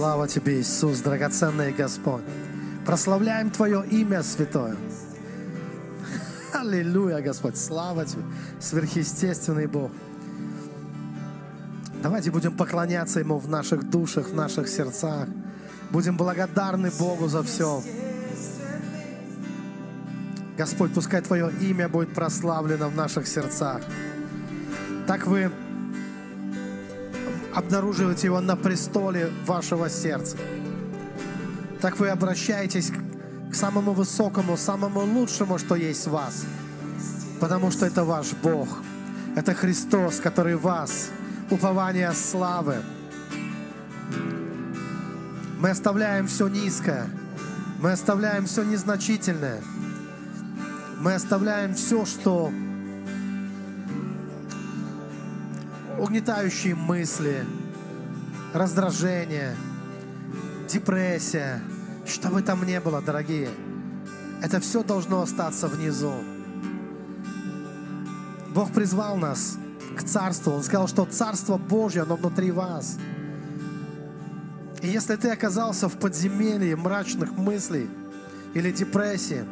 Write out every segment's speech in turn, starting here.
Слава Тебе, Иисус, драгоценный Господь. Прославляем Твое имя святое. Аллилуйя, Господь. Слава Тебе, сверхъестественный Бог. Давайте будем поклоняться Ему в наших душах, в наших сердцах. Будем благодарны Богу за все. Господь, пускай Твое имя будет прославлено в наших сердцах. Так вы обнаруживаете Его на престоле вашего сердца. Так вы обращаетесь к самому высокому, самому лучшему, что есть в вас. Потому что это ваш Бог. Это Христос, который вас, упование славы. Мы оставляем все низкое. Мы оставляем все незначительное. Мы оставляем все, что угнетающие мысли, раздражение, депрессия, что бы там ни было, дорогие, это все должно остаться внизу. Бог призвал нас к Царству. Он сказал, что Царство Божье, оно внутри вас. И если ты оказался в подземелье мрачных мыслей или депрессии,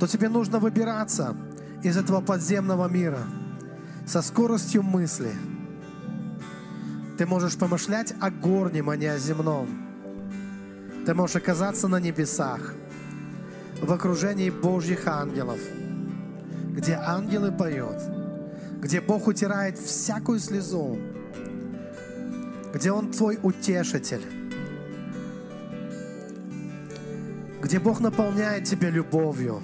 то тебе нужно выбираться из этого подземного мира со скоростью мысли. Ты можешь помышлять о горнем, а не о земном. Ты можешь оказаться на небесах, в окружении Божьих ангелов, где ангелы поют, где Бог утирает всякую слезу, где Он твой утешитель, где Бог наполняет тебя любовью,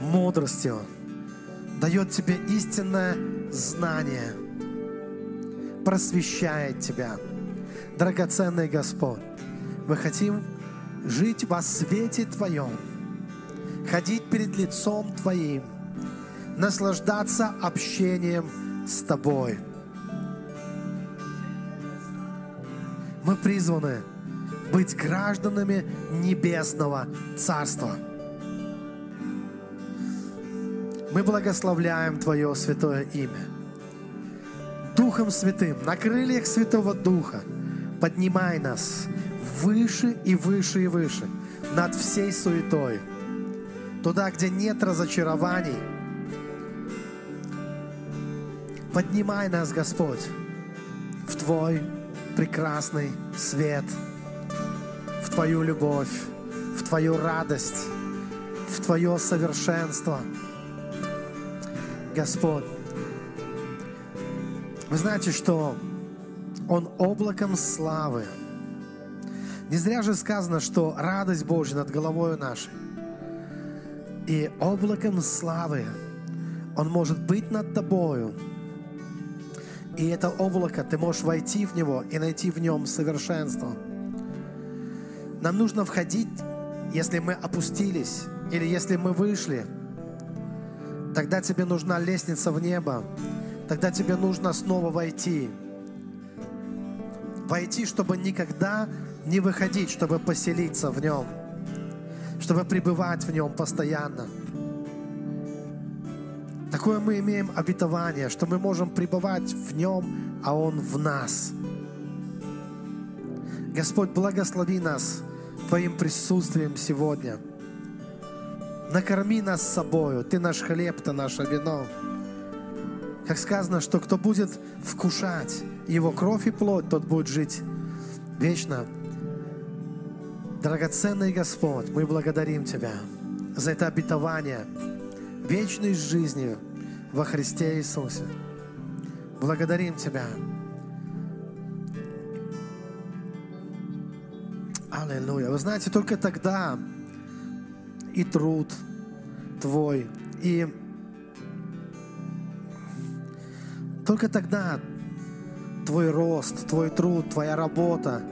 мудростью, дает тебе истинное знание, просвещает тебя. Драгоценный Господь, мы хотим жить во свете Твоем, ходить перед лицом Твоим, наслаждаться общением с Тобой. Мы призваны быть гражданами Небесного Царства – мы благословляем Твое святое имя. Духом Святым, на крыльях Святого Духа, поднимай нас выше и выше и выше над всей суетой. Туда, где нет разочарований. Поднимай нас, Господь, в Твой прекрасный свет, в Твою любовь, в Твою радость, в Твое совершенство – Господь. Вы знаете, что Он облаком славы. Не зря же сказано, что радость Божья над головой нашей. И облаком славы Он может быть над тобою. И это облако, ты можешь войти в него и найти в нем совершенство. Нам нужно входить, если мы опустились или если мы вышли – Тогда тебе нужна лестница в небо. Тогда тебе нужно снова войти. Войти, чтобы никогда не выходить, чтобы поселиться в нем. Чтобы пребывать в нем постоянно. Такое мы имеем обетование, что мы можем пребывать в нем, а он в нас. Господь, благослови нас Твоим присутствием сегодня – накорми нас собою, Ты наш хлеб, Ты наше вино. Как сказано, что кто будет вкушать Его кровь и плоть, тот будет жить вечно. Драгоценный Господь, мы благодарим Тебя за это обетование вечной жизни во Христе Иисусе. Благодарим Тебя. Аллилуйя. Вы знаете, только тогда и труд твой. И только тогда твой рост, твой труд, твоя работа,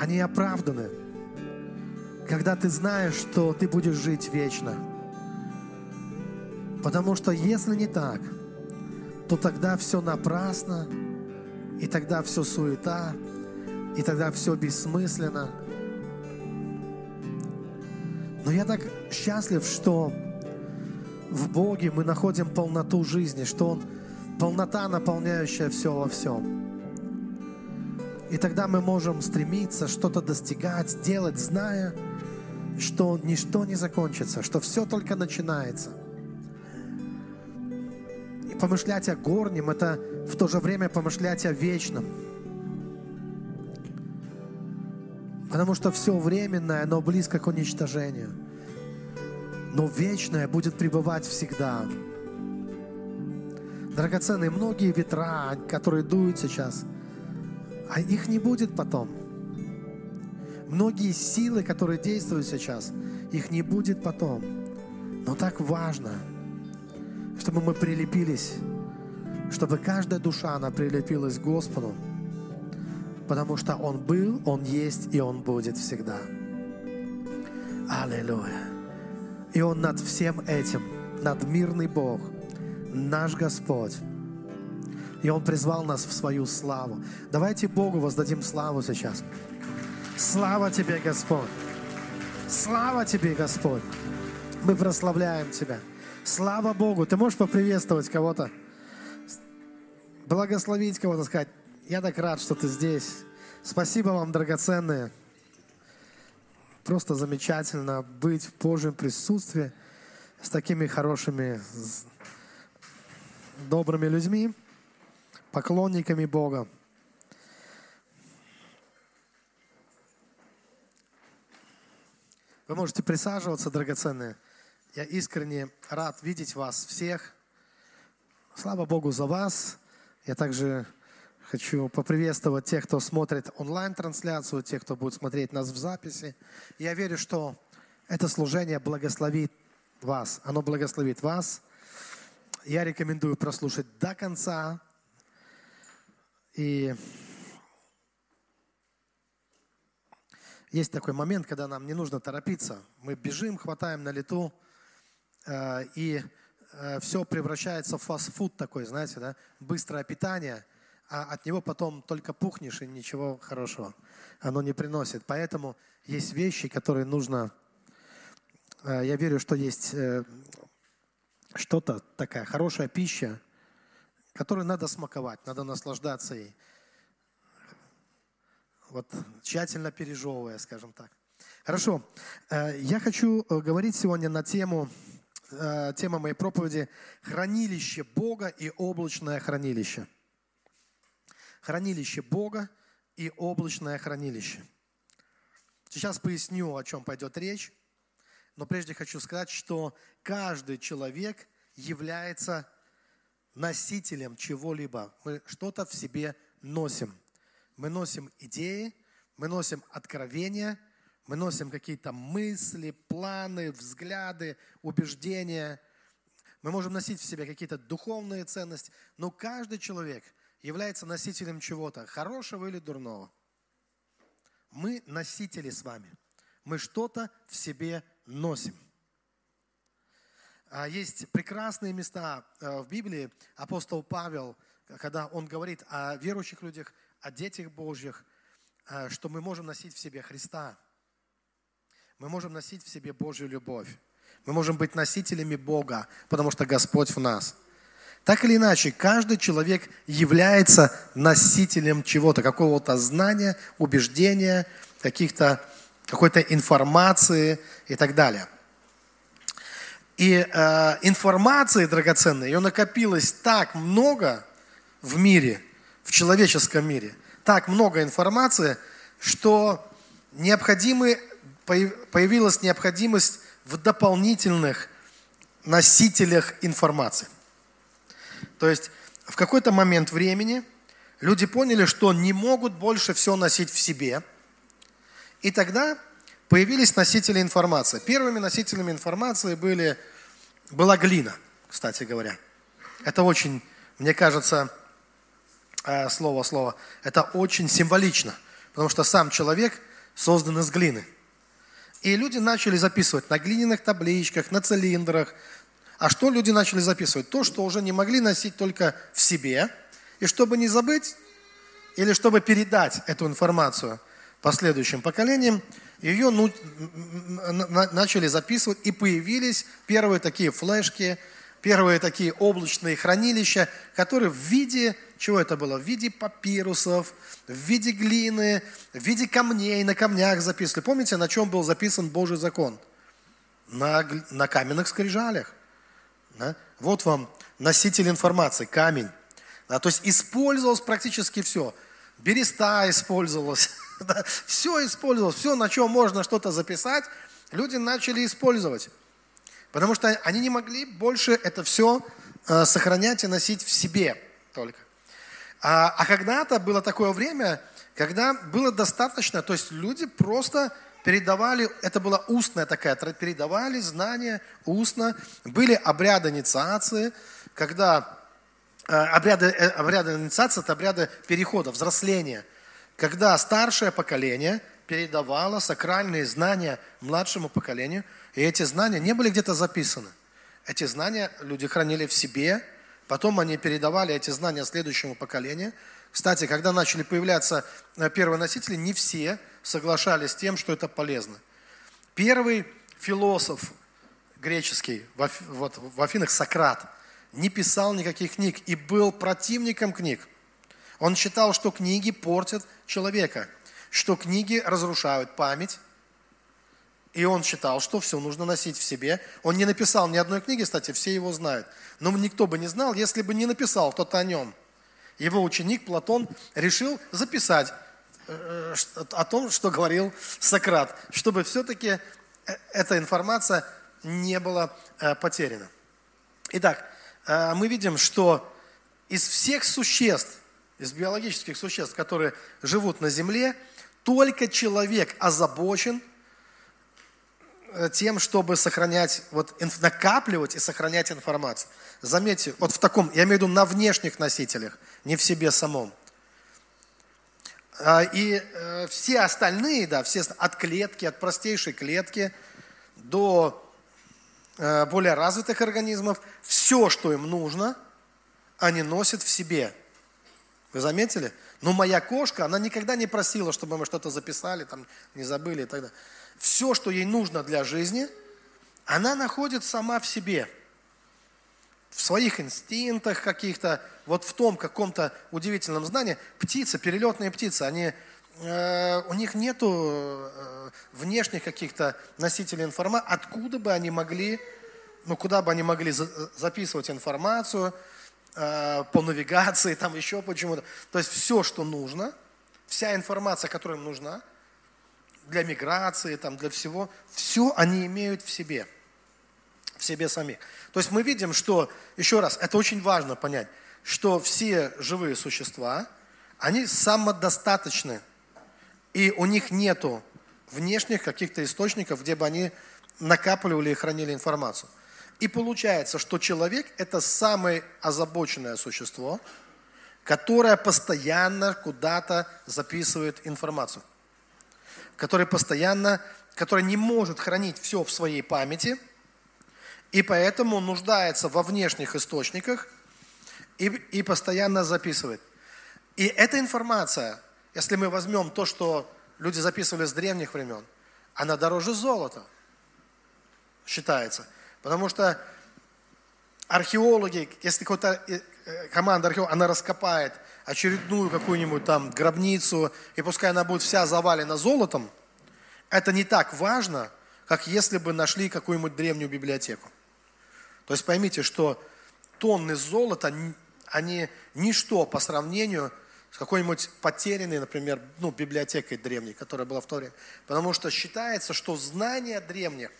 они оправданы. Когда ты знаешь, что ты будешь жить вечно. Потому что если не так, то тогда все напрасно, и тогда все суета, и тогда все бессмысленно – но я так счастлив, что в Боге мы находим полноту жизни, что Он полнота, наполняющая все во всем. И тогда мы можем стремиться что-то достигать, делать, зная, что ничто не закончится, что все только начинается. И помышлять о горнем – это в то же время помышлять о вечном. Потому что все временное, оно близко к уничтожению. Но вечное будет пребывать всегда. Драгоценные, многие ветра, которые дуют сейчас, а их не будет потом. Многие силы, которые действуют сейчас, их не будет потом. Но так важно, чтобы мы прилепились, чтобы каждая душа, она прилепилась к Господу, потому что Он был, Он есть и Он будет всегда. Аллилуйя. И Он над всем этим, над мирный Бог, наш Господь. И Он призвал нас в свою славу. Давайте Богу воздадим славу сейчас. Слава Тебе, Господь! Слава Тебе, Господь! Мы прославляем Тебя. Слава Богу! Ты можешь поприветствовать кого-то? Благословить кого-то, сказать, я так рад, что ты здесь. Спасибо вам, драгоценные. Просто замечательно быть в Божьем присутствии с такими хорошими, добрыми людьми, поклонниками Бога. Вы можете присаживаться, драгоценные. Я искренне рад видеть вас всех. Слава Богу за вас. Я также хочу поприветствовать тех, кто смотрит онлайн-трансляцию, тех, кто будет смотреть нас в записи. Я верю, что это служение благословит вас. Оно благословит вас. Я рекомендую прослушать до конца. И есть такой момент, когда нам не нужно торопиться. Мы бежим, хватаем на лету, э, и э, все превращается в фастфуд такой, знаете, да, быстрое питание, а от него потом только пухнешь и ничего хорошего оно не приносит. Поэтому есть вещи, которые нужно... Э, я верю, что есть что-то такая хорошая пища, которую надо смаковать, надо наслаждаться ей вот тщательно пережевывая, скажем так. Хорошо. Э, я хочу э, говорить сегодня на тему, э, тема моей проповеди «Хранилище Бога и облачное хранилище». Хранилище Бога и облачное хранилище. Сейчас поясню, о чем пойдет речь. Но прежде хочу сказать, что каждый человек является носителем чего-либо. Мы что-то в себе носим – мы носим идеи, мы носим откровения, мы носим какие-то мысли, планы, взгляды, убеждения. Мы можем носить в себе какие-то духовные ценности, но каждый человек является носителем чего-то, хорошего или дурного. Мы носители с вами. Мы что-то в себе носим. А есть прекрасные места э, в Библии. Апостол Павел, когда он говорит о верующих людях, о детях Божьих, э, что мы можем носить в себе Христа. Мы можем носить в себе Божью любовь. Мы можем быть носителями Бога, потому что Господь в нас. Так или иначе, каждый человек является носителем чего-то, какого-то знания, убеждения, каких-то, какой-то информации и так далее. И э, информации драгоценной, ее накопилось так много в мире – в человеческом мире. Так много информации, что необходимы, появилась необходимость в дополнительных носителях информации. То есть в какой-то момент времени люди поняли, что не могут больше все носить в себе. И тогда появились носители информации. Первыми носителями информации были, была глина, кстати говоря. Это очень, мне кажется, Э, слово слово, это очень символично, потому что сам человек создан из глины. И люди начали записывать на глиняных табличках, на цилиндрах. А что люди начали записывать? То, что уже не могли носить только в себе. И чтобы не забыть, или чтобы передать эту информацию последующим поколениям, ее ну, начали записывать, и появились первые такие флешки, первые такие облачные хранилища, которые в виде, чего это было? В виде папирусов, в виде глины, в виде камней, на камнях записывали. Помните, на чем был записан Божий закон? На, на каменных скрижалях. Да? Вот вам носитель информации, камень. Да? То есть использовалось практически все. Береста использовалась, да? все использовалось, все, на чем можно что-то записать, люди начали использовать. Потому что они не могли больше это все э, сохранять и носить в себе только. А, а когда-то было такое время, когда было достаточно, то есть люди просто передавали, это была устная такая, передавали знания устно, были обряды инициации, когда э, обряды, э, обряды инициации – это обряды перехода, взросления, когда старшее поколение передавало сакральные знания младшему поколению – и эти знания не были где-то записаны. Эти знания люди хранили в себе, потом они передавали эти знания следующему поколению. Кстати, когда начали появляться э, первые носители, не все соглашались с тем, что это полезно. Первый философ греческий вот, в Афинах, Сократ, не писал никаких книг и был противником книг. Он считал, что книги портят человека, что книги разрушают память, и он считал, что все нужно носить в себе. Он не написал ни одной книги, кстати, все его знают. Но никто бы не знал, если бы не написал кто-то о нем. Его ученик Платон решил записать э, о том, что говорил Сократ, чтобы все-таки э, эта информация не была э, потеряна. Итак, мы видим, что из всех существ, из биологических существ, которые живут на Земле, только человек озабочен – тем, чтобы сохранять, вот, накапливать и сохранять информацию. Заметьте, вот в таком, я имею в виду на внешних носителях, не в себе самом. А, и э, все остальные, да, все от клетки, от простейшей клетки до э, более развитых организмов, все, что им нужно, они носят в себе. Вы заметили? Но моя кошка, она никогда не просила, чтобы мы что-то записали, там, не забыли и так далее все, что ей нужно для жизни, она находит сама в себе. В своих инстинктах каких-то, вот в том каком-то удивительном знании. Птицы, перелетные птицы, они, э, у них нету э, внешних каких-то носителей информации, откуда бы они могли, ну куда бы они могли за, записывать информацию, э, по навигации, там еще почему-то. То есть все, что нужно, вся информация, которая им нужна – для миграции, там, для всего, все они имеют в себе, в себе самих. То есть мы видим, что, еще раз, это очень важно понять, что все живые существа, они самодостаточны, и у них нету внешних каких-то источников, где бы они накапливали и хранили информацию. И получается, что человек – это самое озабоченное существо, которое постоянно куда-то записывает информацию который постоянно, который не может хранить все в своей памяти, и поэтому нуждается во внешних источниках и, и постоянно записывает. И эта информация, если мы возьмем то, что люди записывали с древних времен, она дороже золота, считается. Потому что археологи, если какая-то э, э, команда археологов, она раскопает очередную какую-нибудь там гробницу, и пускай она будет вся завалена золотом, это не так важно, как если бы нашли какую-нибудь древнюю библиотеку. То есть поймите, что тонны золота, они ничто по сравнению с какой-нибудь потерянной, например, ну, библиотекой древней, которая была в то время. Потому что считается, что знания древних,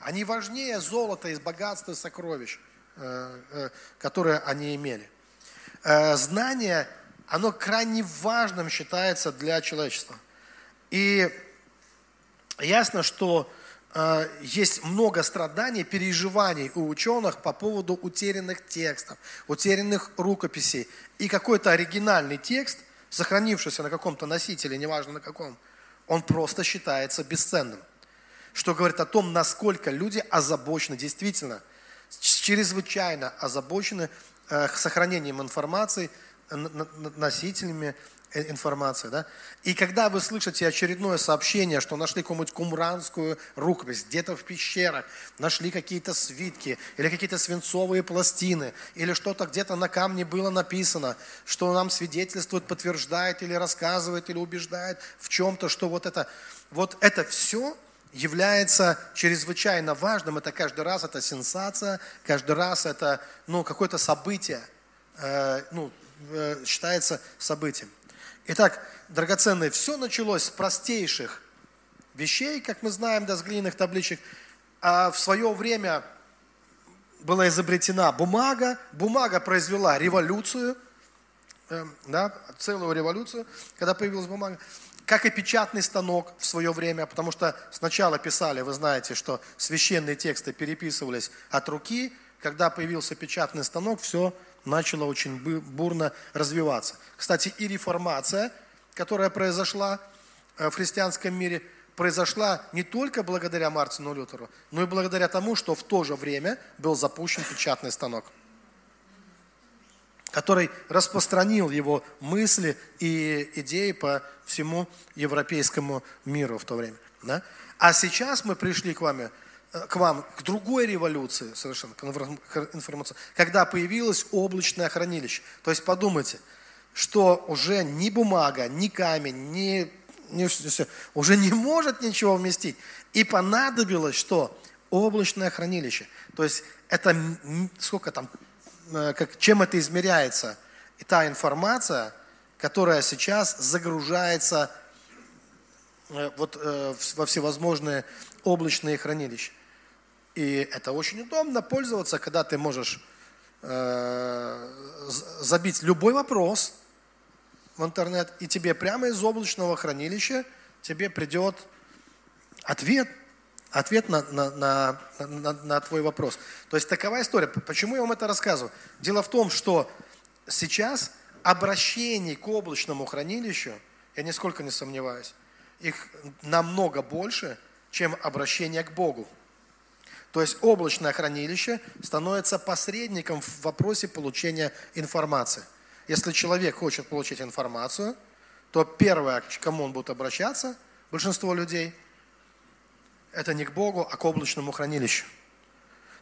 они важнее золота из богатства и сокровищ, э, э, которые они имели. Э, знание оно крайне важным считается для человечества. И ясно, что э, есть много страданий, переживаний у ученых по поводу утерянных текстов, утерянных рукописей. И какой-то оригинальный текст, сохранившийся на каком-то носителе, неважно на каком, он просто считается бесценным. Что говорит о том, насколько люди озабочены, действительно, чрезвычайно озабочены э, сохранением информации – носителями Э, информация, да? И когда вы слышите очередное сообщение, что нашли какую-нибудь кумранскую рукопись, где-то в пещерах, нашли какие-то свитки, или какие-то свинцовые пластины, или что-то где-то на камне было написано, что нам свидетельствует, подтверждает, или рассказывает, или убеждает в чем-то, что вот это, вот это все является чрезвычайно важным. Это каждый раз это сенсация, каждый раз это ну, какое-то событие, э, ну, э, считается событием. Итак, драгоценные, все началось с простейших вещей, как мы знаем, да, с глиняных табличек. А в свое время была изобретена бумага. Бумага произвела революцию, э, да, целую революцию, когда появилась бумага. Как и печатный станок в свое время, потому что сначала писали, вы знаете, что священные тексты переписывались от руки. Когда появился печатный станок, все начало очень бурно развиваться. Кстати, и реформация, которая произошла э, в христианском мире, произошла не только благодаря Мартину Лютеру, но и благодаря тому, что в то же время был запущен печатный станок, который распространил его мысли и идеи по всему европейскому миру в то время. Да? А сейчас мы пришли к вами Э, к вам, к другой революции совершенно, к информации, когда появилось облачное хранилище. То есть подумайте, что уже ни бумага, ни камень, ни, ни все, уже не может ничего вместить. И понадобилось что? Облачное хранилище. То есть это сколько там, э, как, чем это измеряется? И та информация, которая сейчас загружается э, вот, во всевозможные облачные хранилища. И это очень удобно пользоваться, когда ты можешь э, забить любой вопрос в интернет, и тебе прямо из облачного хранилища тебе придет ответ, ответ на, на, на, на, на твой вопрос. То есть такова история. Почему я вам это рассказываю? Дело в том, что сейчас обращений к облачному хранилищу, я нисколько не сомневаюсь, их намного больше, чем обращение к Богу. То есть облачное хранилище становится посредником в вопросе получения информации. Если человек хочет получить информацию, то первое, к кому он будет обращаться, большинство людей, это не к Богу, а к облачному хранилищу.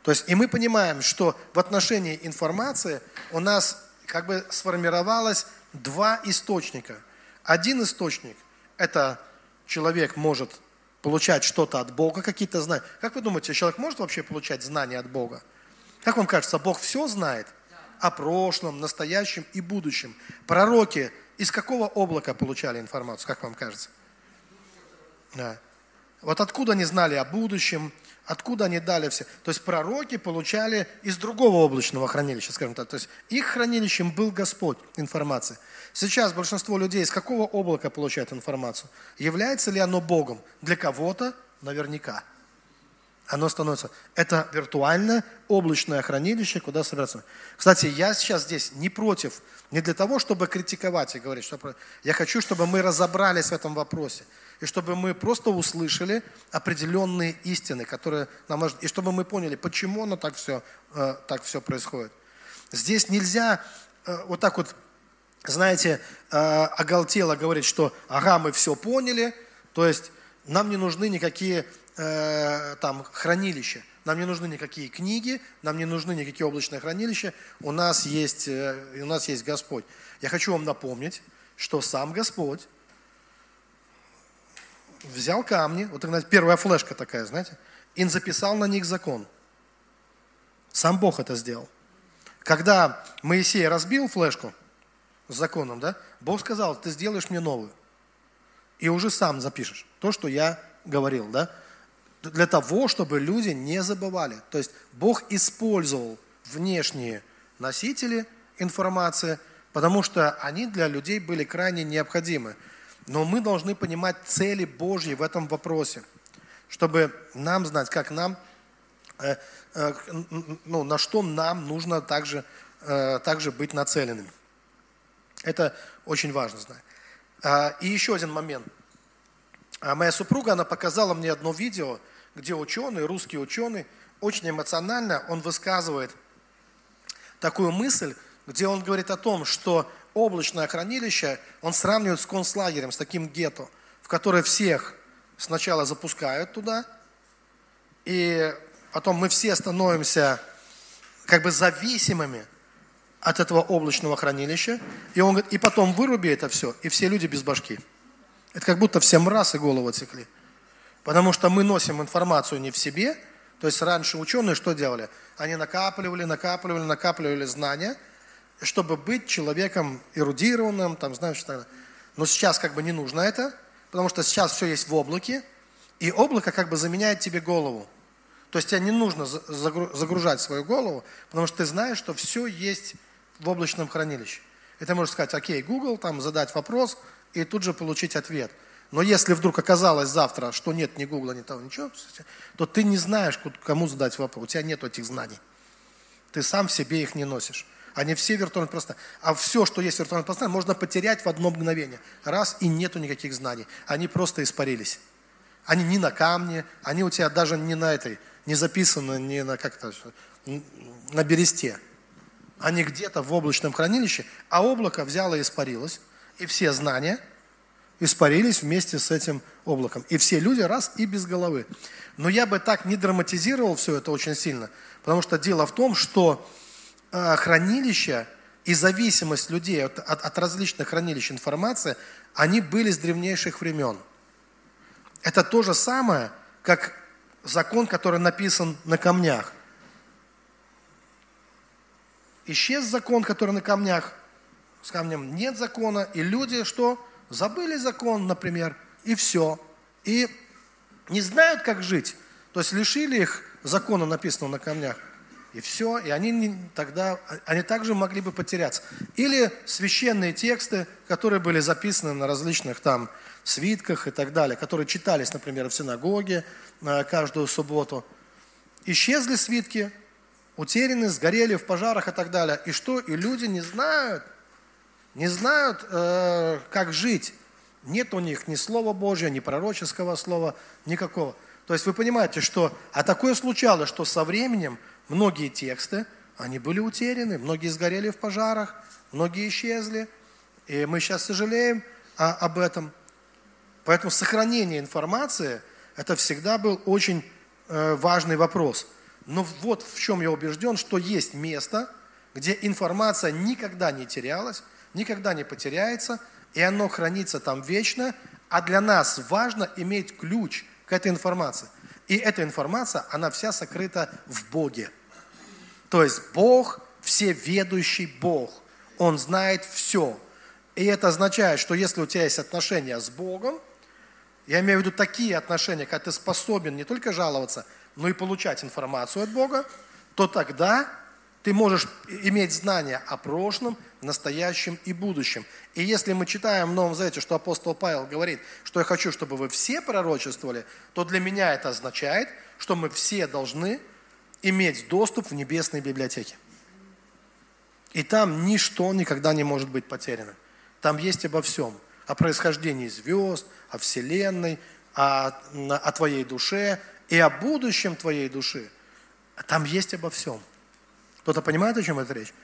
То есть, и мы понимаем, что в отношении информации у нас как бы сформировалось два источника. Один источник – это человек может получать что-то от Бога, какие-то знания. Как вы думаете, человек может вообще получать знания от Бога? Как вам кажется, Бог все знает? О прошлом, настоящем и будущем. Пророки из какого облака получали информацию, как вам кажется? Да. Вот откуда они знали о будущем, откуда они дали все. То есть пророки получали из другого облачного хранилища, скажем так. То есть их хранилищем был Господь информация. Сейчас большинство людей из какого облака получают информацию? Является ли оно Богом? Для кого-то наверняка. Оно становится. Это виртуальное облачное хранилище, куда собираться. Кстати, я сейчас здесь не против, не для того, чтобы критиковать и говорить, что я хочу, чтобы мы разобрались в этом вопросе и чтобы мы просто услышали определенные истины, которые нам нужны, и чтобы мы поняли, почему оно так все, э, так все происходит. Здесь нельзя э, вот так вот, знаете, э, оголтело говорить, что ага, мы все поняли, то есть нам не нужны никакие там хранилища, нам не нужны никакие книги, нам не нужны никакие облачные хранилища, у нас есть, у нас есть Господь. Я хочу вам напомнить, что сам Господь взял камни, вот знаете, первая флешка такая, знаете, и записал на них закон. Сам Бог это сделал. Когда Моисей разбил флешку с законом, да, Бог сказал, ты сделаешь мне новую. И уже сам запишешь то, что я говорил, да, для того, чтобы люди не забывали. То есть Бог использовал внешние носители информации, потому что они для людей были крайне необходимы. Но мы должны понимать цели Божьи в этом вопросе, чтобы нам знать, как нам, э, э, ну, на что нам нужно также, э, также быть нацеленными. Это очень важно знать. А, и еще один момент. А, моя супруга, она показала мне одно видео, где ученый, русский ученый, очень эмоционально он высказывает такую мысль, где он говорит о том, что облачное хранилище, он сравнивает с концлагерем, с таким гетто, в которое всех сначала запускают туда, и потом мы все становимся как бы зависимыми от этого облачного хранилища. И он говорит, и потом выруби это все, и все люди без башки. Это как будто всем раз и голову отсекли. Потому что мы носим информацию не в себе. То есть раньше ученые что делали? Они накапливали, накапливали, накапливали знания, чтобы быть человеком эрудированным, там, знаешь, что Но сейчас как бы не нужно это, потому что сейчас все есть в облаке, и облако как бы заменяет тебе голову. То есть тебе не нужно загружать свою голову, потому что ты знаешь, что все есть в облачном хранилище. И ты можешь сказать, окей, Google, там задать вопрос и тут же получить ответ. Но если вдруг оказалось завтра, что нет ни Google, ни того, ничего, то ты не знаешь, кому задать вопрос. У тебя нет этих знаний. Ты сам в себе их не носишь. Они все виртуальные пространства. А все, что есть в виртуальном пространстве, можно потерять в одно мгновение. Раз, и нету никаких знаний. Они просто испарились. Они не на камне, они у тебя даже не на этой, не записаны не на как-то, на бересте. Они где-то в облачном хранилище, а облако взяло и испарилось. И все знания испарились вместе с этим облаком. И все люди раз и без головы. Но я бы так не драматизировал все это очень сильно, потому что дело в том, что хранилища и зависимость людей от, от, от различных хранилищ информации, они были с древнейших времен. Это то же самое, как закон, который написан на камнях. Исчез закон, который на камнях, с камнем нет закона, и люди что? Забыли закон, например, и все. И не знают, как жить. То есть лишили их закона, написанного на камнях. И все, и они не, тогда, они также могли бы потеряться. Или священные тексты, которые были записаны на различных там свитках и так далее, которые читались, например, в синагоге э, каждую субботу. Исчезли свитки, утеряны, сгорели в пожарах и так далее. И что? И люди не знают, не знают, э, как жить. Нет у них ни Слова Божьего, ни пророческого слова, никакого. То есть вы понимаете, что... А такое случалось, что со временем многие тексты, они были утеряны, многие сгорели в пожарах, многие исчезли. И мы сейчас сожалеем об этом. Поэтому сохранение информации – это всегда был очень э, важный вопрос. Но вот в чем я убежден, что есть место, где информация никогда не терялась, никогда не потеряется, и оно хранится там вечно, а для нас важно иметь ключ к этой информации. И эта информация, она вся сокрыта в Боге. То есть Бог, всеведущий Бог, Он знает все. И это означает, что если у тебя есть отношения с Богом, я имею в виду такие отношения, когда ты способен не только жаловаться, но и получать информацию от Бога, то тогда ты можешь иметь знания о прошлом, настоящем и будущем. И если мы читаем в Новом Завете, что апостол Павел говорит, что я хочу, чтобы вы все пророчествовали, то для меня это означает, что мы все должны иметь доступ в небесные библиотеки. И там ничто никогда не может быть потеряно. Там есть обо всем о происхождении звезд, о Вселенной, о, о твоей душе и о будущем твоей души. Там есть обо всем. Кто-то понимает, о чем это речь?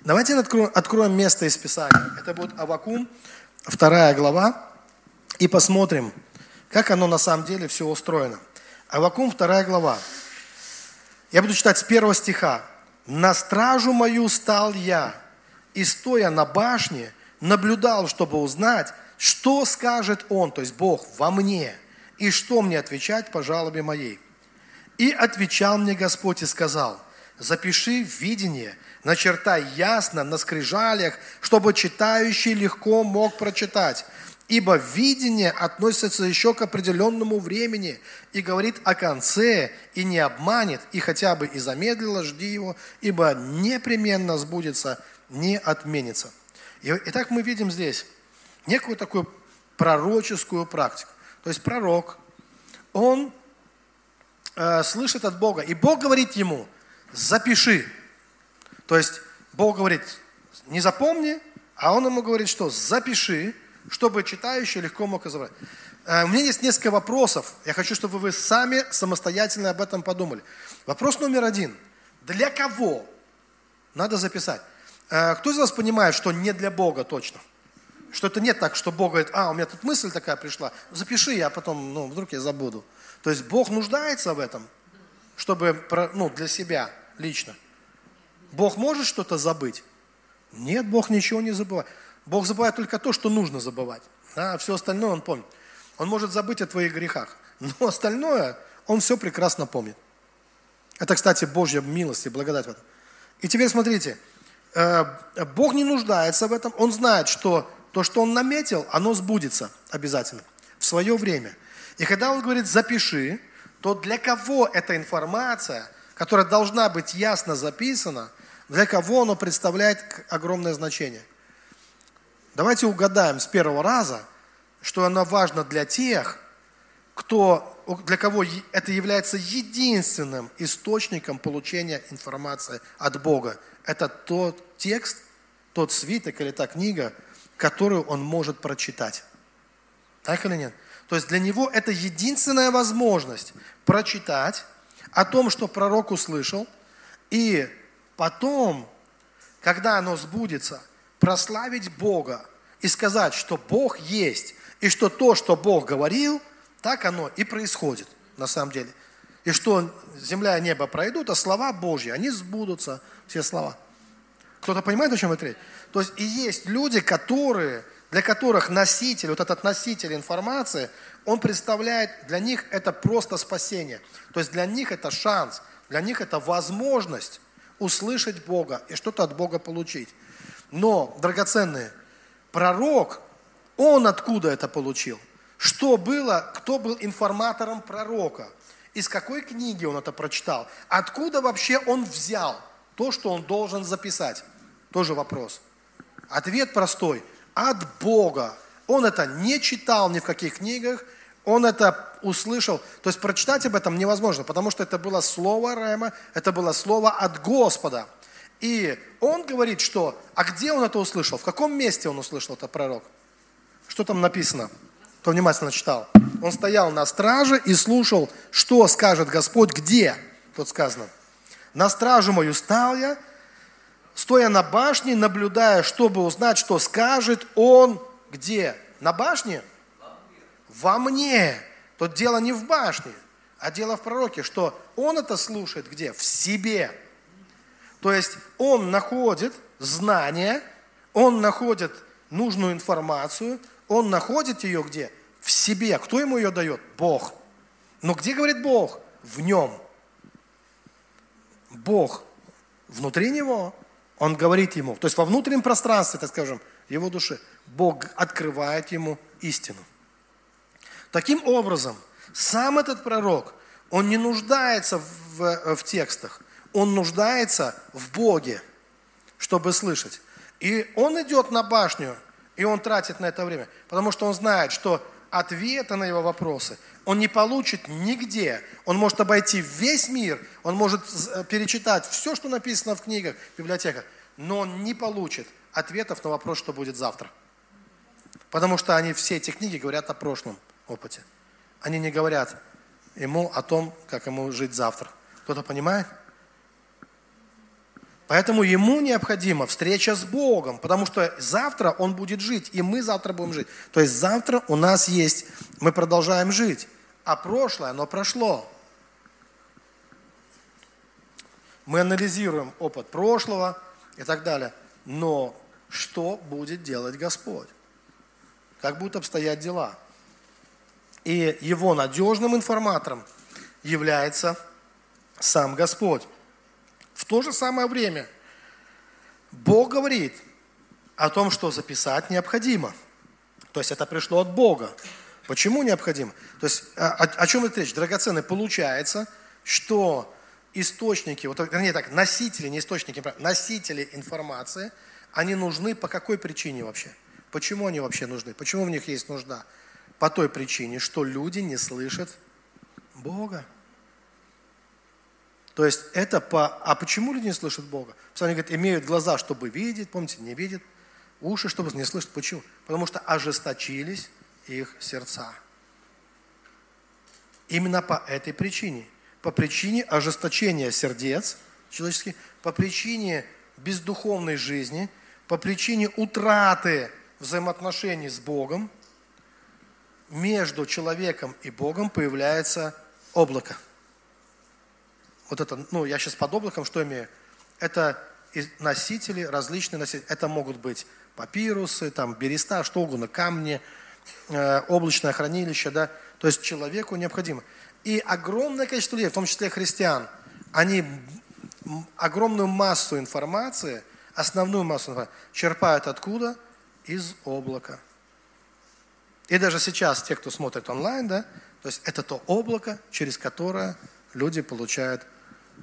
Давайте откроем, откроем место из Писания. Это будет Авакум, вторая глава, и посмотрим, как оно на самом деле все устроено. Авакум, вторая глава. Я буду читать с первого стиха. «На стражу мою стал я, и стоя на башне, наблюдал, чтобы узнать, что скажет Он, то есть Бог, во мне, и что мне отвечать по жалобе моей. И отвечал мне Господь и сказал, запиши видение, начертай ясно на скрижалях, чтобы читающий легко мог прочитать. Ибо видение относится еще к определенному времени и говорит о конце, и не обманет, и хотя бы и замедлило, жди его, ибо непременно сбудется, не отменится. Итак, мы видим здесь некую такую пророческую практику. То есть пророк, он э, слышит от Бога, и Бог говорит ему, запиши. То есть Бог говорит, не запомни, а он ему говорит, что запиши, чтобы читающий легко мог разобрать. Э, у меня есть несколько вопросов. Я хочу, чтобы вы сами самостоятельно об этом подумали. Вопрос номер один. Для кого надо записать? Э, кто из вас понимает, что не для Бога точно? Что это не так, что Бог говорит, а, у меня тут мысль такая пришла, запиши, я потом, ну, вдруг я забуду. То есть Бог нуждается в этом, чтобы, ну, для себя лично. Бог может что-то забыть? Нет, Бог ничего не забывает. Бог забывает только то, что нужно забывать. А все остальное Он помнит. Он может забыть о твоих грехах. Но остальное Он все прекрасно помнит. Это, кстати, Божья милость и благодать в этом. И теперь смотрите, э, Бог не нуждается в этом. Он знает, что то, что Он наметил, оно сбудется обязательно в свое время. И когда Он говорит «запиши», то для кого эта информация, которая должна быть ясно записана, для кого она представляет огромное значение? Давайте угадаем с первого раза, что она важна для тех, кто, для кого это является единственным источником получения информации от Бога. Это тот текст, тот свиток или та книга, которую он может прочитать. Так или нет? То есть для него это единственная возможность прочитать о том, что пророк услышал, и потом, когда оно сбудется, прославить Бога и сказать, что Бог есть, и что то, что Бог говорил, так оно и происходит на самом деле. И что земля и небо пройдут, а слова Божьи, они сбудутся, все слова. Кто-то понимает, о чем это речь? То есть и есть люди, которые, для которых носитель, вот этот носитель информации, он представляет, для них это просто спасение. То есть для них это шанс, для них это возможность услышать Бога и что-то от Бога получить. Но, драгоценные, пророк, он откуда это получил? Что было, кто был информатором пророка? Из какой книги он это прочитал? Откуда вообще он взял то, что он должен записать? Тоже вопрос. Ответ простой. От Бога. Он это не читал ни в каких книгах, он это услышал. То есть прочитать об этом невозможно, потому что это было слово Рема, это было слово от Господа. И он говорит, что, а где он это услышал? В каком месте он услышал это пророк? Что там написано? Кто внимательно читал? Он стоял на страже и слушал, что скажет Господь, где? Тут сказано. На стражу мою стал я, стоя на башне, наблюдая, чтобы узнать, что скажет он где? На башне? Во мне. Тут дело не в башне, а дело в пророке, что он это слушает где? В себе. То есть он находит знания, он находит нужную информацию, он находит ее где? В себе. Кто ему ее дает? Бог. Но где говорит Бог? В нем. Бог внутри него, он говорит ему, то есть во внутреннем пространстве, так скажем, его души, Бог открывает ему истину. Таким образом, сам этот пророк, он не нуждается в, в текстах, он нуждается в Боге, чтобы слышать. И он идет на башню, и он тратит на это время, потому что он знает, что ответа на его вопросы он не получит нигде. Он может обойти весь мир, он может э, перечитать все, что написано в книгах, в библиотеках, но он не получит ответов на вопрос, что будет завтра. Потому что они, все эти книги говорят о прошлом опыте. Они не говорят ему о том, как ему жить завтра. Кто-то понимает? Поэтому ему необходима встреча с Богом, потому что завтра он будет жить, и мы завтра будем жить. То есть завтра у нас есть, мы продолжаем жить, а прошлое, оно прошло. Мы анализируем опыт прошлого и так далее. Но что будет делать Господь? Как будут обстоять дела? И его надежным информатором является сам Господь. В то же самое время Бог говорит о том, что записать необходимо. То есть это пришло от Бога. Почему необходимо? То есть о, о чем это речь? Драгоценный, получается, что источники, вот, вернее так, носители, не источники, носители информации, они нужны по какой причине вообще? Почему они вообще нужны? Почему в них есть нужда? По той причине, что люди не слышат Бога. То есть это по... А почему люди не слышат Бога? Писание говорит, имеют глаза, чтобы видеть, помните, не видят, уши, чтобы не слышать. Почему? Потому что ожесточились их сердца. Именно по этой причине. По причине ожесточения сердец человеческих, по причине бездуховной жизни, по причине утраты взаимоотношений с Богом, между человеком и Богом появляется облако. Вот это, ну, я сейчас под облаком что имею? Это носители, различные носители. Это могут быть папирусы, там, береста, что угодно, камни, э, облачное хранилище, да. То есть человеку необходимо. И огромное количество людей, в том числе христиан, они огромную массу информации, основную массу информации, черпают откуда? Из облака. И даже сейчас, те, кто смотрит онлайн, да, то есть это то облако, через которое люди получают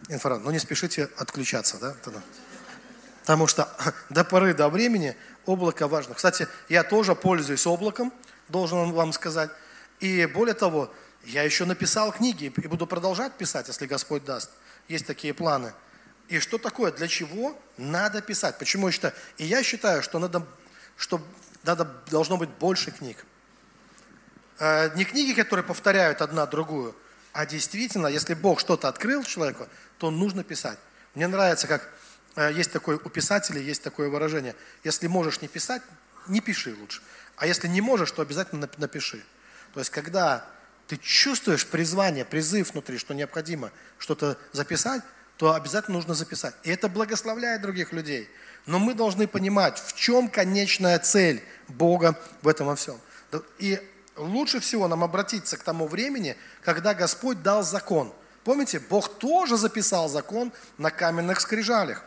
информацию. Но не спешите отключаться, да. Потому что до поры до времени облако важно. Кстати, я тоже пользуюсь облаком, должен вам сказать. И более того, я еще написал книги и буду продолжать писать, если Господь даст. Есть такие планы. И что такое, для чего надо писать? Почему я считаю? И я считаю, что надо, что надо, должно быть больше книг. Э, не книги, которые повторяют одна другую, а действительно, если Бог что-то открыл человеку, то нужно писать. Мне нравится, как э, есть такое у писателей, есть такое выражение. Если можешь не писать, не пиши лучше. А если не можешь, то обязательно напиши. То есть, когда ты чувствуешь призвание, призыв внутри, что необходимо что-то записать, то обязательно нужно записать. И это благословляет других людей. Но мы должны понимать, в чем конечная цель Бога в этом во всем. И лучше всего нам обратиться к тому времени, когда Господь дал закон. Помните, Бог тоже записал закон на каменных скрижалях.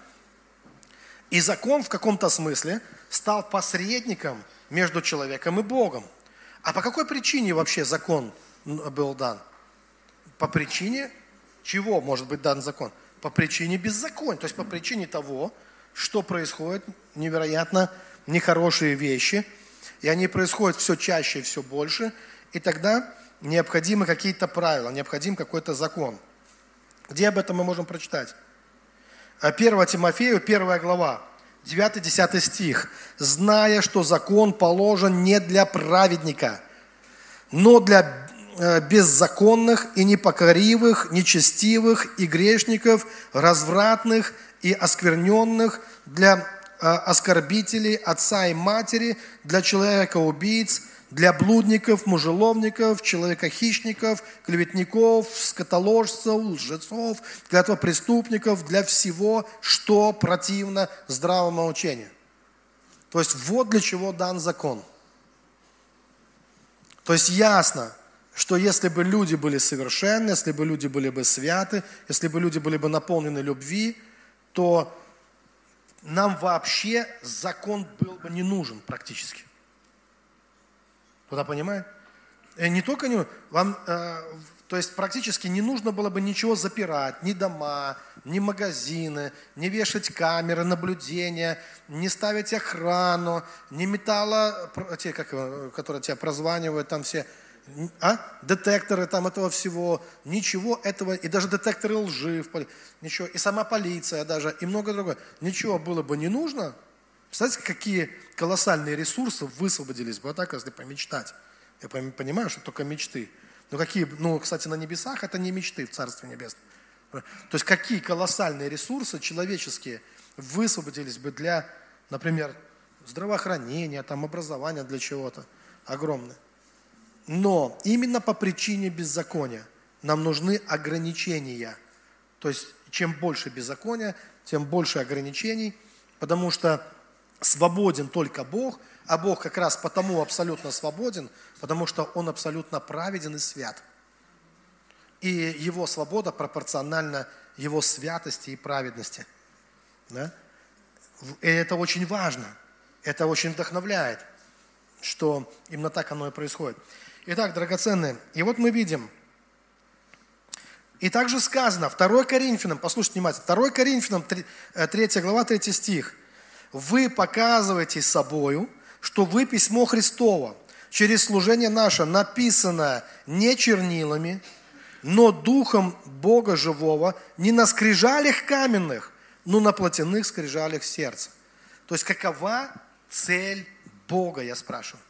И закон в каком-то смысле стал посредником между человеком и Богом. А по какой причине вообще закон был дан? По причине чего может быть дан закон? По причине беззакония, то есть по причине того, что происходят невероятно нехорошие вещи – и они происходят все чаще и все больше, и тогда необходимы какие-то правила, необходим какой-то закон. Где об этом мы можем прочитать? 1 Тимофею, 1 глава, 9-10 стих. «Зная, что закон положен не для праведника, но для э, беззаконных и непокоривых, нечестивых и грешников, развратных и оскверненных, для оскорбителей отца и матери, для человека-убийц, для блудников, мужеловников, человека-хищников, клеветников, скотоложцев, лжецов, для этого преступников, для всего, что противно здравому учению. То есть вот для чего дан закон. То есть ясно, что если бы люди были совершенны, если бы люди были бы святы, если бы люди были бы наполнены любви, то нам вообще закон был бы не нужен практически. Куда понимает? И не только не, вам, э, то есть практически не нужно было бы ничего запирать, ни дома, ни магазины, не вешать камеры наблюдения, не ставить охрану, не металла, те, как, которые тебя прозванивают, там все а? детекторы там этого всего, ничего этого, и даже детекторы лжи, ничего, и сама полиция даже, и много другое. Ничего было бы не нужно. Представляете, какие колоссальные ресурсы высвободились бы, так, если помечтать. Я понимаю, что только мечты. Но какие, ну, кстати, на небесах это не мечты в Царстве Небесном. То есть какие колоссальные ресурсы человеческие высвободились бы для, например, здравоохранения, там, образования для чего-то. Огромные. Но именно по причине беззакония нам нужны ограничения. То есть, чем больше беззакония, тем больше ограничений, потому что свободен только Бог, а Бог как раз потому абсолютно свободен, потому что Он абсолютно праведен и свят. И Его свобода пропорциональна Его святости и праведности. Да? И это очень важно, это очень вдохновляет, что именно так оно и происходит. Итак, драгоценные, и вот мы видим, и также сказано, 2 Коринфянам, послушайте внимательно, 2 Коринфянам, 3, 3 э, глава, 3 стих. «Вы показываете собою, что вы письмо Христово, через служение наше, написано не чернилами, но духом Бога живого, не на скрижалях каменных, но на плотяных скрижалях сердца». То есть какова цель Бога, я спрашиваю?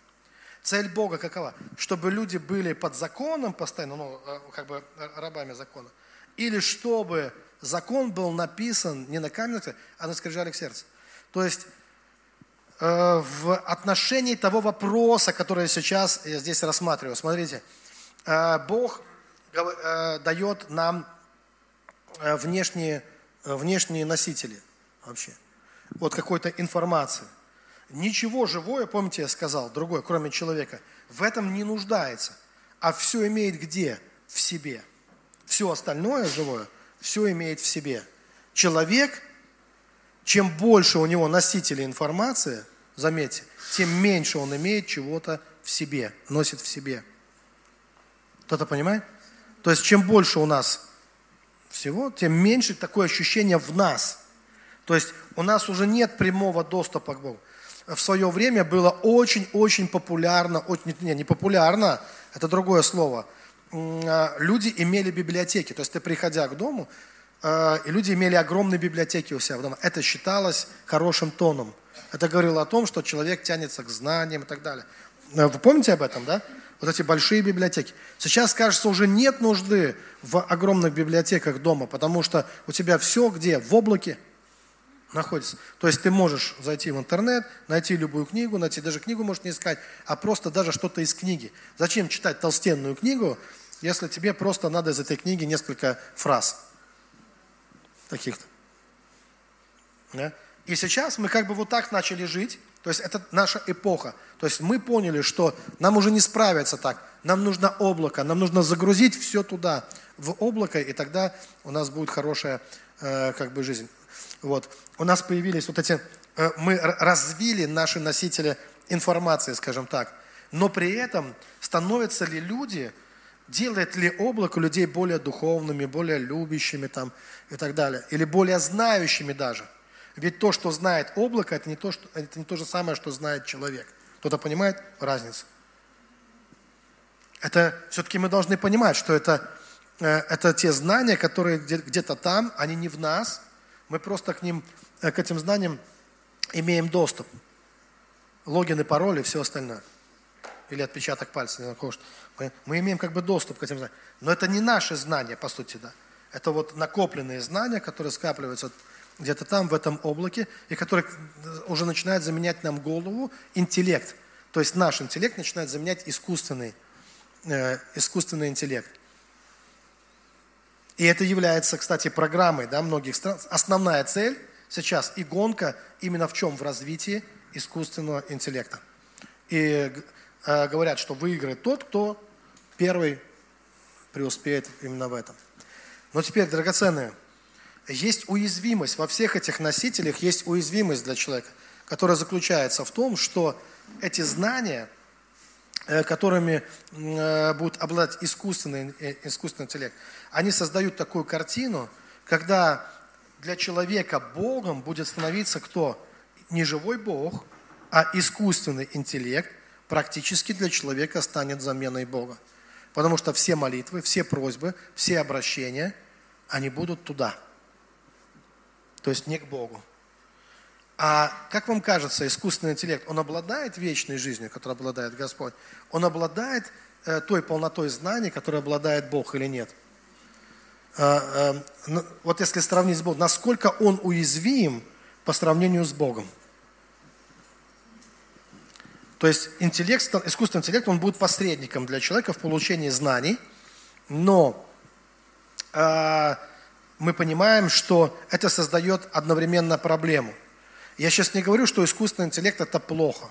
Цель Бога какова? Чтобы люди были под законом постоянно, ну, э, как бы э, рабами закона, или чтобы закон был написан не на каменных, а на скрижалях сердца. То есть э, в отношении того вопроса, который сейчас я здесь рассматриваю, смотрите, Бог дает нам внешние, внешние носители вообще, вот какой-то информации. Ничего живое, помните, я сказал, другое, кроме человека, в этом не нуждается, а все имеет где? В себе. Все остальное живое – все имеет в себе. Человек, чем больше у него носителей информации, заметьте, тем меньше он имеет чего-то в себе, носит в себе. Кто-то понимает? То есть, чем больше у нас всего, тем меньше такое ощущение в нас. То есть, у нас уже нет прямого доступа к Богу. В свое время было очень-очень популярно, очень, не, не популярно, это другое слово – а, люди имели библиотеки. То есть ты, приходя к дому, а, и люди имели огромные библиотеки у себя в доме. Это считалось хорошим тоном. Это говорило о том, что человек тянется к знаниям и так далее. Э, вы помните об этом, да? Вот эти большие библиотеки. Сейчас, кажется, уже нет нужды в огромных библиотеках дома, потому что у тебя все где? В облаке находится. То есть ты можешь зайти в интернет, найти любую книгу, найти даже книгу можешь не искать, а просто даже что-то из книги. Зачем читать толстенную книгу, если тебе просто надо из этой книги несколько фраз таких-то. Да? И сейчас мы как бы вот так начали жить, то есть это наша эпоха. То есть мы поняли, что нам уже не справиться так. Нам нужно облако, нам нужно загрузить все туда, в облако, и тогда у нас будет хорошая э, как бы жизнь. Вот. У нас появились вот эти, э, мы развили наши носители информации, скажем так. Но при этом становятся ли люди делает ли облако людей более духовными, более любящими там и так далее, или более знающими даже. Ведь то, что знает облако, это не то, что, это не то же самое, что знает человек. Кто-то понимает разницу? Это все-таки мы должны понимать, что это, э, это те знания, которые где-то там, они не в нас. Мы просто к ним, э, к этим знаниям имеем доступ. Логины, пароли, все остальное или отпечаток пальца, не знаю, мы, мы имеем как бы доступ к этим знаниям. Но это не наши знания, по сути, да. Это вот накопленные знания, которые скапливаются где-то там, в этом облаке, и которые уже начинают заменять нам голову, интеллект. То есть наш интеллект начинает заменять искусственный, э, искусственный интеллект. И это является, кстати, программой да, многих стран. Основная цель сейчас и гонка именно в чем? В развитии искусственного интеллекта. И Э, говорят, что выиграет тот, кто первый преуспеет именно в этом. Но теперь, драгоценные, есть уязвимость во всех этих носителях, есть уязвимость для человека, которая заключается в том, что эти знания, которыми э, будет обладать искусственный, искусственный интеллект, они создают такую картину, когда для человека Богом будет становиться кто? Не живой Бог, а искусственный интеллект, практически для человека станет заменой Бога. Потому что все молитвы, все просьбы, все обращения, они будут туда. То есть не к Богу. А как вам кажется, искусственный интеллект, он обладает вечной жизнью, которой обладает Господь? Он обладает э, той полнотой знаний, которой обладает Бог или нет? Э, э, вот если сравнить с Богом, насколько он уязвим по сравнению с Богом? То есть интеллект, искусственный интеллект, он будет посредником для человека в получении знаний, но э, мы понимаем, что это создает одновременно проблему. Я сейчас не говорю, что искусственный интеллект это плохо.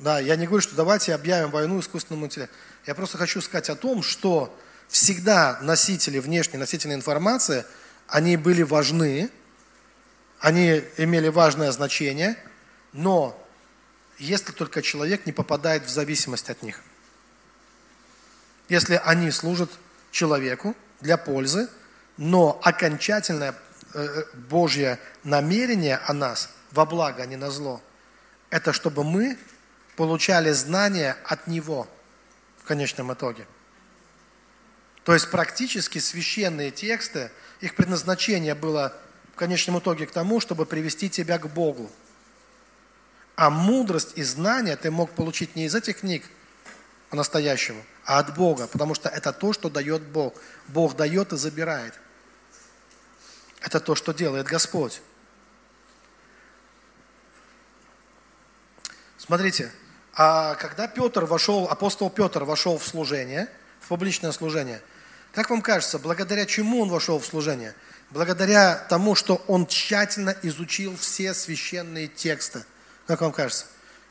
Да, я не говорю, что давайте объявим войну искусственному интеллекту. Я просто хочу сказать о том, что всегда носители, внешние носители информации, они были важны, они имели важное значение, но если только человек не попадает в зависимость от них. Если они служат человеку для пользы, но окончательное э, Божье намерение о нас во благо, а не на зло, это чтобы мы получали знания от Него в конечном итоге. То есть практически священные тексты, их предназначение было в конечном итоге к тому, чтобы привести тебя к Богу – а мудрость и знания ты мог получить не из этих книг по-настоящему, а от Бога, потому что это то, что дает Бог. Бог дает и забирает. Это то, что делает Господь. Смотрите, а когда Петр вошел, апостол Петр вошел в служение, в публичное служение, как вам кажется, благодаря чему он вошел в служение? Благодаря тому, что он тщательно изучил все священные тексты. Как вам кажется?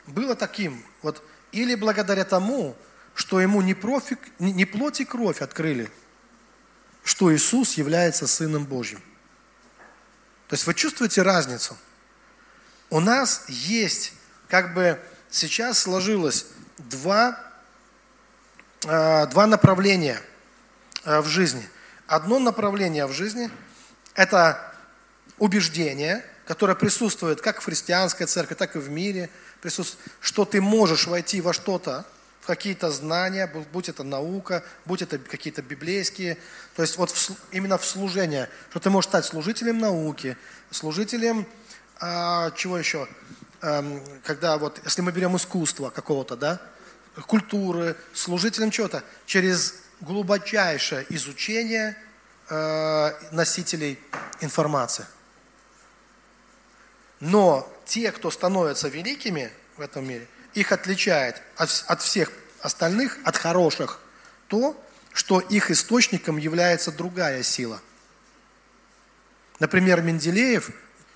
Было таким, вот, или благодаря тому, что ему не, профи, не плоть и кровь открыли, что Иисус является Сыном Божьим. То есть вы чувствуете разницу? У нас есть, как бы сейчас сложилось два, э, два направления э, в жизни. Одно направление в жизни – это убеждение, которое присутствует как в христианской церкви, так и в мире, присутствует, что ты можешь войти во что-то, какие-то знания, будь это наука, будь это какие-то библейские, то есть вот в, именно в служение, что ты можешь стать служителем науки, служителем, а, чего еще, а, когда вот, если мы берем искусство какого-то, да, культуры, служителем чего-то, через глубочайшее изучение а, носителей информации. Но те, кто становятся великими в этом мире – их отличает от, от всех остальных, от хороших, то, что их источником является другая сила. Например, Менделеев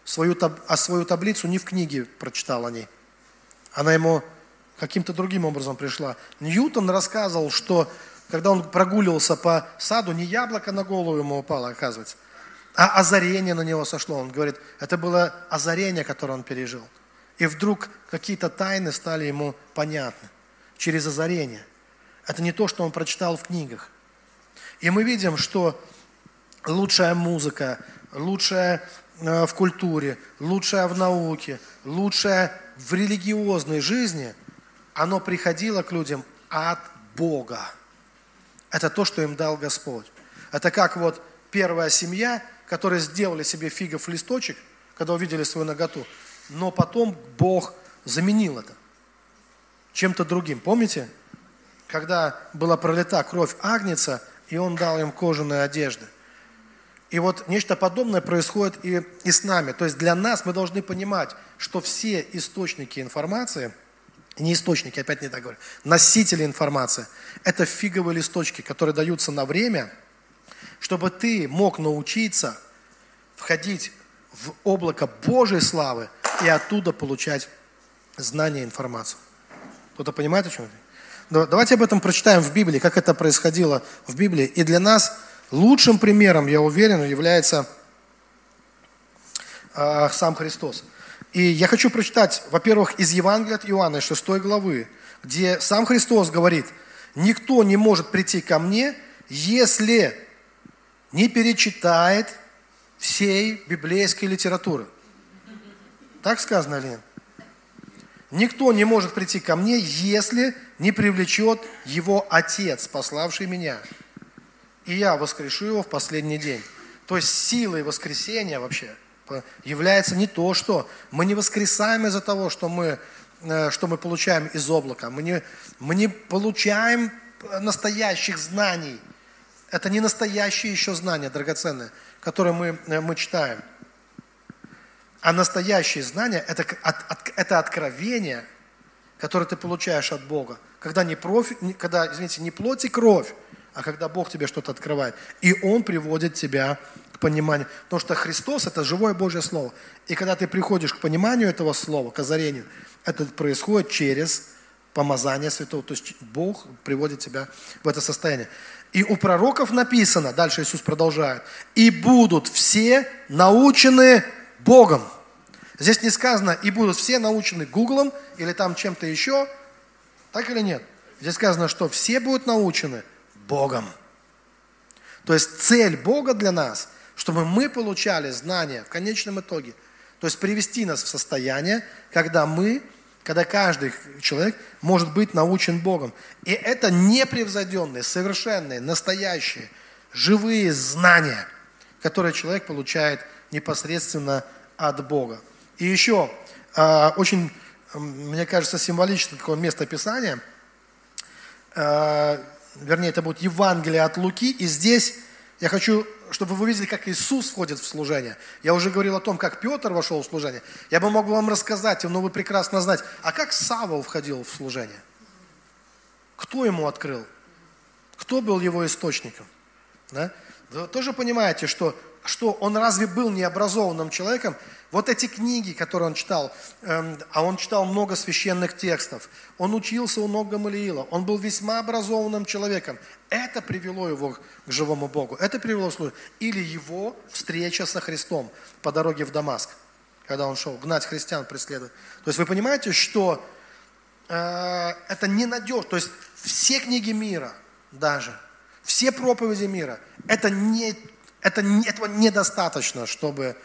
свою, а свою таблицу не в книге прочитал о ней. Она ему каким-то другим образом пришла. Ньютон рассказывал, что когда он прогуливался по саду, не яблоко на голову ему упало, оказывается, а озарение на него сошло. Он говорит, это было озарение, которое он пережил. И вдруг какие-то тайны стали ему понятны через озарение. Это не то, что он прочитал в книгах. И мы видим, что лучшая музыка, лучшая э, в культуре, лучшая в науке, лучшая в религиозной жизни, оно приходило к людям от Бога. Это то, что им дал Господь. Это как вот первая семья, которые сделали себе фигов листочек, когда увидели свою ноготу, но потом Бог заменил это чем-то другим. Помните, когда была пролита кровь Агнца, и он дал им кожаные одежды. И вот нечто подобное происходит и, и с нами. То есть для нас мы должны понимать, что все источники информации, не источники, опять не так говорю, носители информации, это фиговые листочки, которые даются на время, чтобы ты мог научиться входить в облако Божьей славы и оттуда получать знания, информацию. Кто-то понимает, о чем я? Давайте об этом прочитаем в Библии, как это происходило в Библии. И для нас лучшим примером, я уверен, является э, сам Христос. И я хочу прочитать, во-первых, из Евангелия от Иоанна, 6 главы, где сам Христос говорит, никто не может прийти ко мне, если не перечитает всей библейской литературы. Так сказано нет? Никто не может прийти ко мне, если не привлечет его Отец, пославший меня. И я воскрешу его в последний день. То есть силой воскресения вообще является не то, что мы не воскресаем из-за того, что мы, э, что мы получаем из облака. Мы не, мы не получаем настоящих знаний. Это не настоящие еще знания драгоценные, которые мы, э, мы читаем. А настоящее знание это, – это откровение, которое ты получаешь от Бога. Когда, не профи, когда, извините, не плоть и кровь, а когда Бог тебе что-то открывает. И Он приводит тебя к пониманию. Потому что Христос – это живое Божье Слово. И когда ты приходишь к пониманию этого Слова, к озарению, это происходит через помазание святого. То есть Бог приводит тебя в это состояние. И у пророков написано, дальше Иисус продолжает, «И будут все научены Богом». Здесь не сказано, и будут все научены Гуглом или там чем-то еще. Так или нет? Здесь сказано, что все будут научены Богом. То есть цель Бога для нас, чтобы мы получали знания в конечном итоге. То есть привести нас в состояние, когда мы, когда каждый человек может быть научен Богом. И это непревзойденные, совершенные, настоящие, живые знания, которые человек получает непосредственно от Бога. И еще а, очень, мне кажется, символично такое место Писания. А, вернее, это будет Евангелие от Луки, и здесь я хочу, чтобы вы увидели, как Иисус входит в служение. Я уже говорил о том, как Петр вошел в служение. Я бы мог вам рассказать, но вы прекрасно знаете, а как Савол входил в служение? Кто ему открыл? Кто был его источником? Да? Вы тоже понимаете, что, что он разве был необразованным человеком? Вот эти книги, которые он читал, эм, а он читал много священных текстов, он учился у ног Гамалиила, он был весьма образованным человеком. Это привело его к живому Богу, это привело в Или его встреча со Христом по дороге в Дамаск, когда он шел гнать христиан, преследовать. То есть вы понимаете, что э, это ненадежно. То есть все книги мира даже, все проповеди мира, это не, это, этого недостаточно, чтобы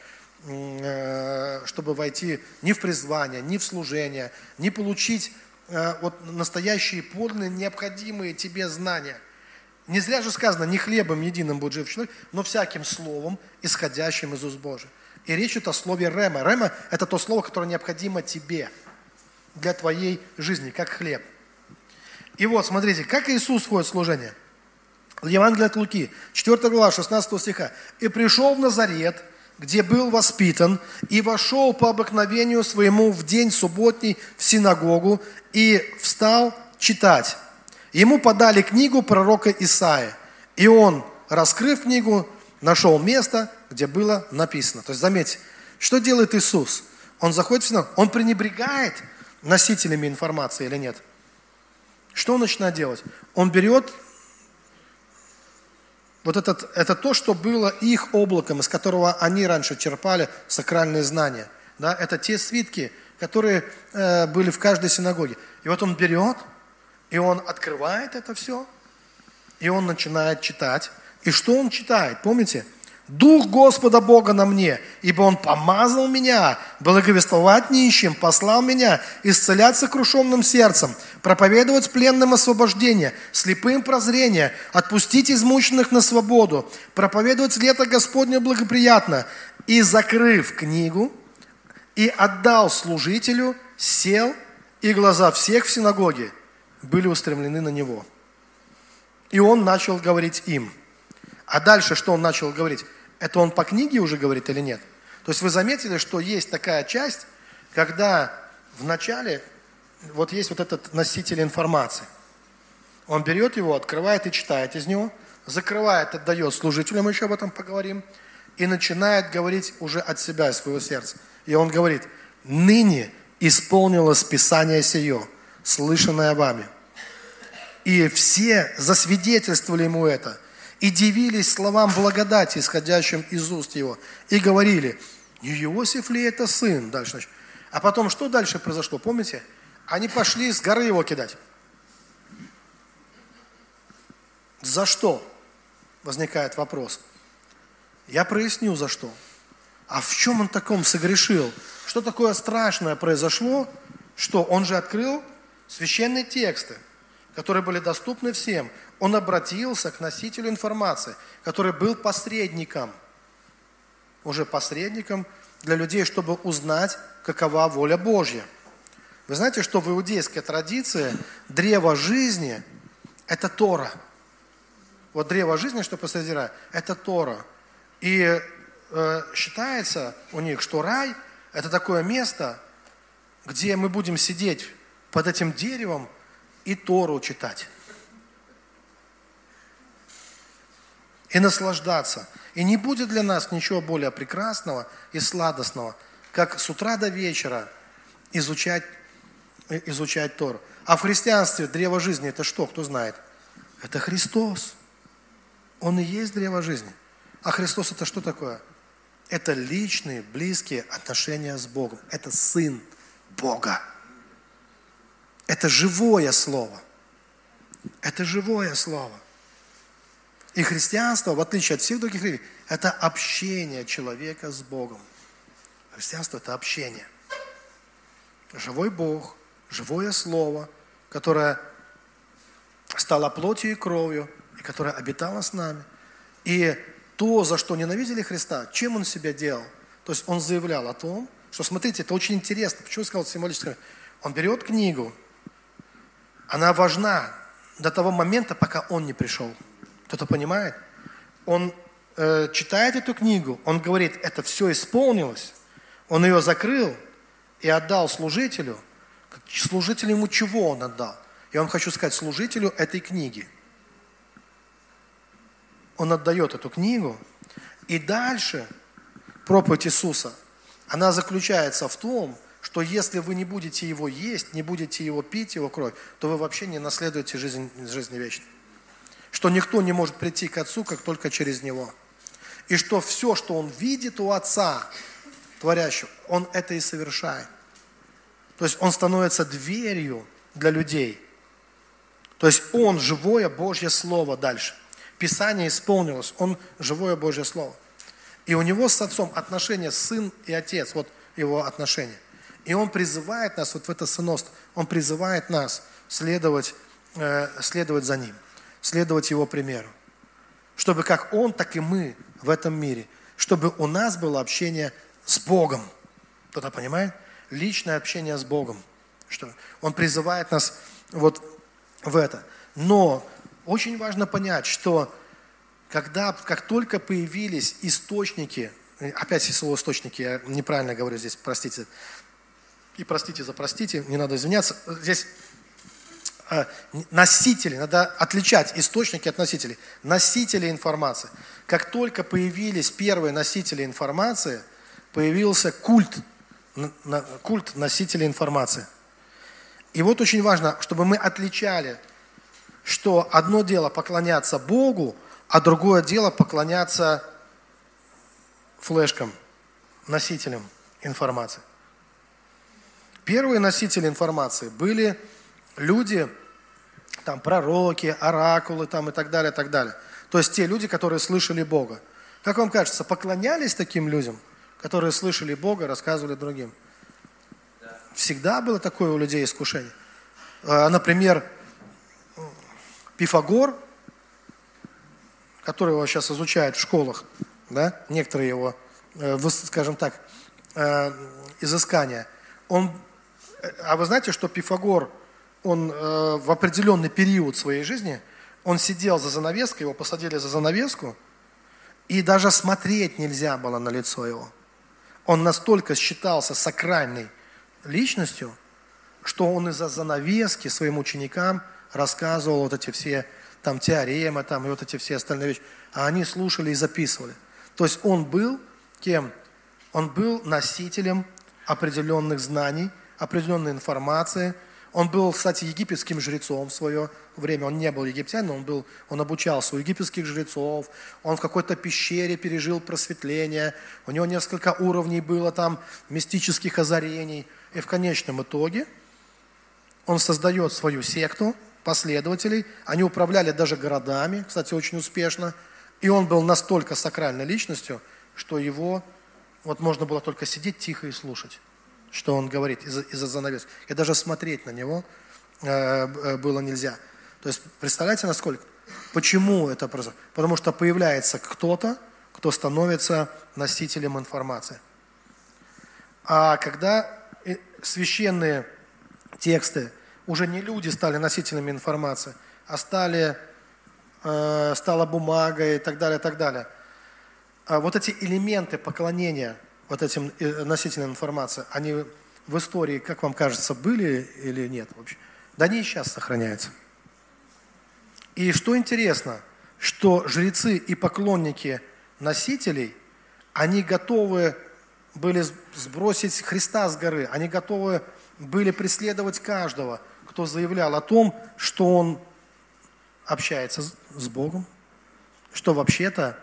Э, чтобы войти ни в призвание, ни в служение, не получить э, вот настоящие, подлинные, необходимые тебе знания. Не зря же сказано, не хлебом единым будет жив человек, но всяким словом, исходящим из уст Божьих. И речь идет о слове рема. Рема – это то слово, которое необходимо тебе для твоей жизни, как хлеб. И вот, смотрите, как Иисус входит в служение. Евангелие от Луки, 4 глава, 16 стиха. «И пришел в Назарет, где был воспитан, и вошел по обыкновению своему в день субботний в синагогу и встал читать. Ему подали книгу пророка Исаия, и он, раскрыв книгу, нашел место, где было написано. То есть, заметьте, что делает Иисус? Он заходит в синагогу, он пренебрегает носителями информации или нет? Что он начинает делать? Он берет вот этот, это то, что было их облаком, из которого они раньше черпали сакральные знания. Да? Это те свитки, которые э, были в каждой синагоге. И вот он берет, и он открывает это все, и он начинает читать. И что он читает? Помните? Дух Господа Бога на мне, ибо Он помазал меня, благовествовать нищим, послал меня, исцелять сокрушенным сердцем, проповедовать пленным освобождение, слепым прозрение, отпустить измученных на свободу, проповедовать лето Господне благоприятно. И, закрыв книгу, и отдал служителю, сел, и глаза всех в синагоге были устремлены на него. И он начал говорить им. А дальше что он начал говорить? Это он по книге уже говорит или нет? То есть вы заметили, что есть такая часть, когда в начале вот есть вот этот носитель информации. Он берет его, открывает и читает из него, закрывает, отдает служителям, мы еще об этом поговорим, и начинает говорить уже от себя, из своего сердца. И он говорит, ныне исполнилось Писание сие, слышанное вами. И все засвидетельствовали ему это – и дивились словам благодати, исходящим из уст его, и говорили, не Иосиф ли это сын? Дальше, значит. А потом что дальше произошло, помните? Они пошли с горы его кидать. За что? Возникает вопрос. Я проясню, за что. А в чем он таком согрешил? Что такое страшное произошло, что он же открыл священные тексты, которые были доступны всем он обратился к носителю информации, который был посредником, уже посредником для людей, чтобы узнать, какова воля Божья. Вы знаете, что в иудейской традиции древо жизни – это Тора. Вот древо жизни, что посреди рая, это Тора. И э, считается у них, что рай – это такое место, где мы будем сидеть под этим деревом и Тору читать. и наслаждаться. И не будет для нас ничего более прекрасного и сладостного, как с утра до вечера изучать, изучать Тор. А в христианстве древо жизни это что, кто знает? Это Христос. Он и есть древо жизни. А Христос это что такое? Это личные, близкие отношения с Богом. Это Сын Бога. Это живое Слово. Это живое Слово. И христианство, в отличие от всех других религий, это общение человека с Богом. Христианство – это общение. Живой Бог, живое Слово, которое стало плотью и кровью, и которое обитало с нами. И то, за что ненавидели Христа, чем Он себя делал? То есть Он заявлял о том, что, смотрите, это очень интересно. Почему я сказал символически? Он берет книгу, она важна до того момента, пока он не пришел. Кто-то понимает? Он э, читает эту книгу, он говорит, это все исполнилось, он ее закрыл и отдал служителю. Служителю ему чего он отдал? Я вам хочу сказать, служителю этой книги. Он отдает эту книгу, и дальше проповедь Иисуса, она заключается в том, что если вы не будете его есть, не будете его пить, его кровь, то вы вообще не наследуете жизнь, жизнь вечную. Что никто не может прийти к Отцу, как только через Него. И что все, что Он видит у Отца, творящего, Он это и совершает. То есть Он становится дверью для людей. То есть Он живое Божье Слово дальше. Писание исполнилось, Он живое Божье Слово. И у него с Отцом отношения сын и отец, вот его отношения – и Он призывает нас вот в это сыновство. Он призывает нас следовать, э, следовать за Ним, следовать Его примеру. Чтобы как Он, так и мы в этом мире. Чтобы у нас было общение с Богом. Кто-то понимает? Личное общение с Богом. Что Он призывает нас вот в это. Но очень важно понять, что когда, как только появились источники, опять слово источники, я неправильно говорю здесь, простите, и простите за простите, не надо извиняться, здесь э, носители, надо отличать источники от носителей. Носители информации. Как только появились первые носители информации, появился культ, культ носителей информации. И вот очень важно, чтобы мы отличали, что одно дело поклоняться Богу, а другое дело поклоняться флешкам, носителям информации. Первые носители информации были люди, там, пророки, оракулы там, и так далее, и так далее. То есть те люди, которые слышали Бога. Как вам кажется, поклонялись таким людям, которые слышали Бога, рассказывали другим? Всегда было такое у людей искушение. А, например, Пифагор, который его сейчас изучают в школах, да, некоторые его, э, скажем так, э, изыскания, он а вы знаете, что Пифагор, он э, в определенный период своей жизни, он сидел за занавеской, его посадили за занавеску, и даже смотреть нельзя было на лицо его. Он настолько считался сакральной личностью, что он из-за занавески своим ученикам рассказывал вот эти все там теоремы там, и вот эти все остальные вещи. А они слушали и записывали. То есть он был кем? Он был носителем определенных знаний, определенной информации. Он был, кстати, египетским жрецом в свое время. Он не был египтянином, он, был, он обучался у египетских жрецов. Он в какой-то пещере пережил просветление. У него несколько уровней было там мистических озарений. И в конечном итоге он создает свою секту последователей. Они управляли даже городами, кстати, очень успешно. И он был настолько сакральной личностью, что его вот можно было только сидеть тихо и слушать что он говорит из-за из занавес. И даже смотреть на него э, э, было нельзя. То есть представляете, насколько? Почему это происходит? Потому что появляется кто-то, кто становится носителем информации. А когда э, священные тексты, уже не люди стали носителями информации, а стали, э, стала бумага и так далее, и так далее. А вот эти элементы поклонения – вот этим э, носителям информации, они в истории, как вам кажется, были или нет вообще? Да они и сейчас сохраняются. И что интересно, что жрецы и поклонники носителей, они готовы были сбросить Христа с горы, они готовы были преследовать каждого, кто заявлял о том, что он общается с Богом, что вообще-то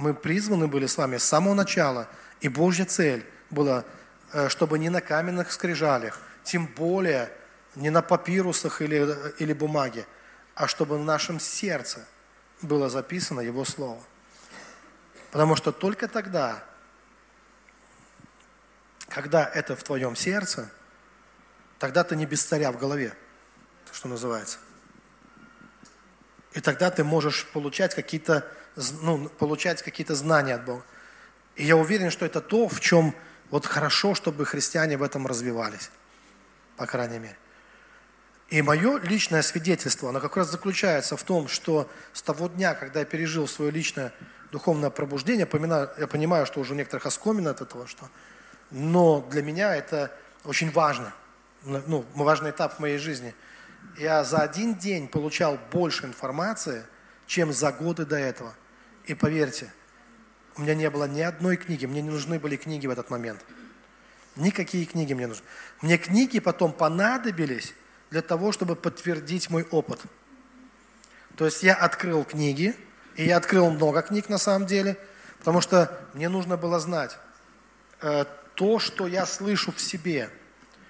мы призваны были с вами с самого начала, и Божья цель была, э, чтобы не на каменных скрижалях, тем более не на папирусах или, или бумаге, а чтобы в нашем сердце было записано Его Слово. Потому что только тогда, когда это в твоем сердце, тогда ты не без царя в голове, что называется. И тогда ты можешь получать какие-то ну, получать какие-то знания от Бога. И я уверен, что это то, в чем вот хорошо, чтобы христиане в этом развивались, по крайней мере. И мое личное свидетельство, оно как раз заключается в том, что с того дня, когда я пережил свое личное духовное пробуждение, я понимаю, что уже у некоторых оскомина от этого, что, но для меня это очень важно, ну, важный этап в моей жизни. Я за один день получал больше информации, чем за годы до этого. И поверьте, у меня не было ни одной книги, мне не нужны были книги в этот момент. Никакие книги мне нужны. Мне книги потом понадобились для того, чтобы подтвердить мой опыт. То есть я открыл книги, и я открыл много книг на самом деле, потому что мне нужно было знать э, то, что я слышу в себе.